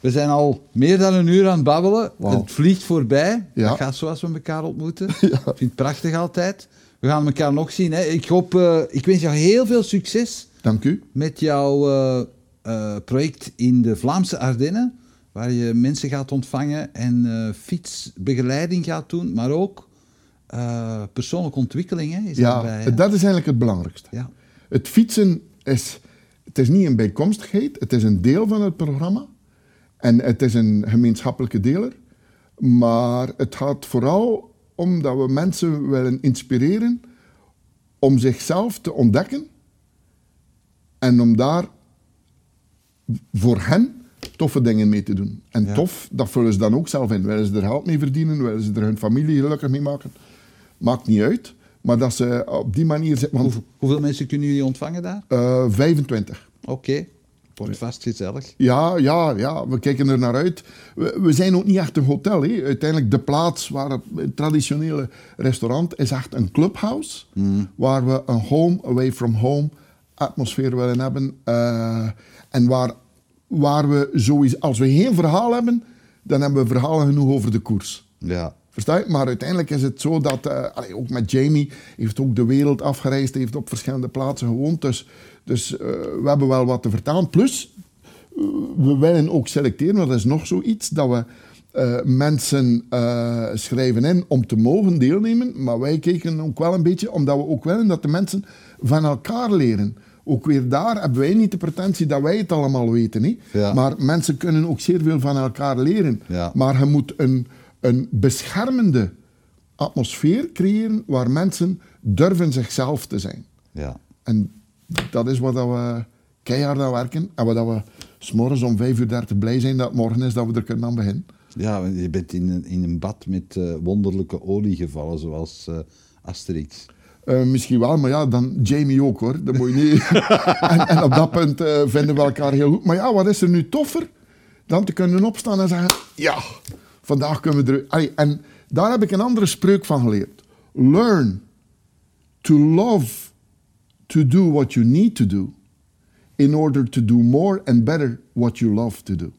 we zijn al meer dan een uur aan het babbelen. Wow. Het vliegt voorbij. Ja. Dat gaat zoals we elkaar ontmoeten. Ja. Ik vind het prachtig altijd. We gaan elkaar nog zien. Hè. Ik, hoop, uh, ik wens jou heel veel succes. Dank u. Met jouw uh, project in de Vlaamse Ardennen waar je mensen gaat ontvangen en uh, fietsbegeleiding gaat doen, maar ook uh, persoonlijke ontwikkeling. Hè, is ja, daarbij, ja, dat is eigenlijk het belangrijkste. Ja. Het fietsen is, het is niet een bijkomstigheid, het is een deel van het programma en het is een gemeenschappelijke deler, maar het gaat vooral om dat we mensen willen inspireren om zichzelf te ontdekken en om daar voor hen toffe dingen mee te doen. En Ja. tof, dat vullen ze dan ook zelf in. Willen ze er geld mee verdienen, willen ze er hun familie gelukkig mee maken. Maakt niet uit. Maar dat ze op die manier... Want Hoeveel, hoeveel mensen kunnen jullie ontvangen daar? eh, 25. Oké. Wordt vast gezellig. Ja, ja, ja, we kijken er naar uit. We, we zijn ook niet echt een hotel. Hè. Uiteindelijk de plaats waar het, het traditionele restaurant is echt een clubhouse. Waar we een home, away from home atmosfeer willen hebben. Eh, en waar, waar we sowieso, als we geen verhaal hebben, dan hebben we verhalen genoeg over de koers. Ja. Versta je? Maar uiteindelijk is het zo dat, eh, allee, ook met Jamie, heeft ook de wereld afgereisd, heeft op verschillende plaatsen gewoond. Dus, dus eh, we hebben wel wat te vertellen. Plus, eh, we willen ook selecteren, want dat is nog zoiets, dat we mensen schrijven in om te mogen deelnemen. Maar wij kijken ook wel een beetje, omdat we ook willen dat de mensen van elkaar leren. Ook weer daar hebben wij niet de pretentie dat wij het allemaal weten. Hè? Ja. Maar mensen kunnen ook zeer veel van elkaar leren. Ja. Maar je moet een, een beschermende atmosfeer creëren waar mensen durven zichzelf te zijn. Ja. En dat is wat dat we keihard aan werken. En wat dat we s'morgens om 5 uur 30 blij zijn dat het morgen is dat we er kunnen aan beginnen. Ja, je bent in een, in een bad met eh, wonderlijke olie gevallen, zoals eh, Asterix. Eh, misschien wel, maar ja, dan Jamie ook hoor. Dat moet je niet. en, en op dat punt eh, vinden we elkaar heel goed. Maar ja, wat is er nu toffer dan te kunnen opstaan en zeggen: Ja, vandaag kunnen we er. Allee, en daar heb ik een andere spreuk van geleerd. Learn to love to do what you need to do in order to do more and better what you love to do.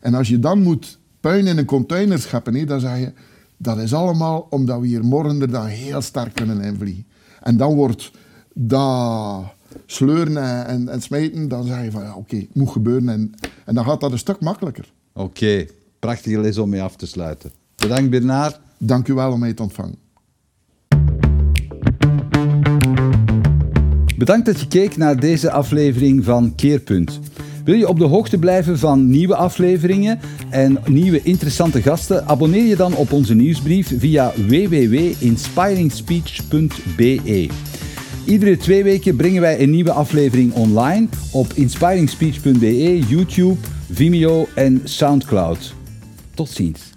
En als je dan moet puin in een container scheppen, dan zeg je, dat is allemaal omdat we hier morgen er dan heel sterk kunnen invliegen. En dan wordt dat sleuren en, en, en smijten, dan zeg je van ja, oké, moet gebeuren. En, en dan gaat dat een stuk makkelijker. Oké, prachtige les om mee af te sluiten. Bedankt Bernard. Dank u wel om mij te ontvangen. Bedankt dat je keek naar deze aflevering van Keerpunt. Wil je op de hoogte blijven van nieuwe afleveringen en nieuwe interessante gasten? Abonneer je dan op onze nieuwsbrief via www.inspiringspeech.be. Iedere twee weken brengen wij een nieuwe aflevering online op inspiringspeech.be, YouTube, Vimeo en Soundcloud. Tot ziens.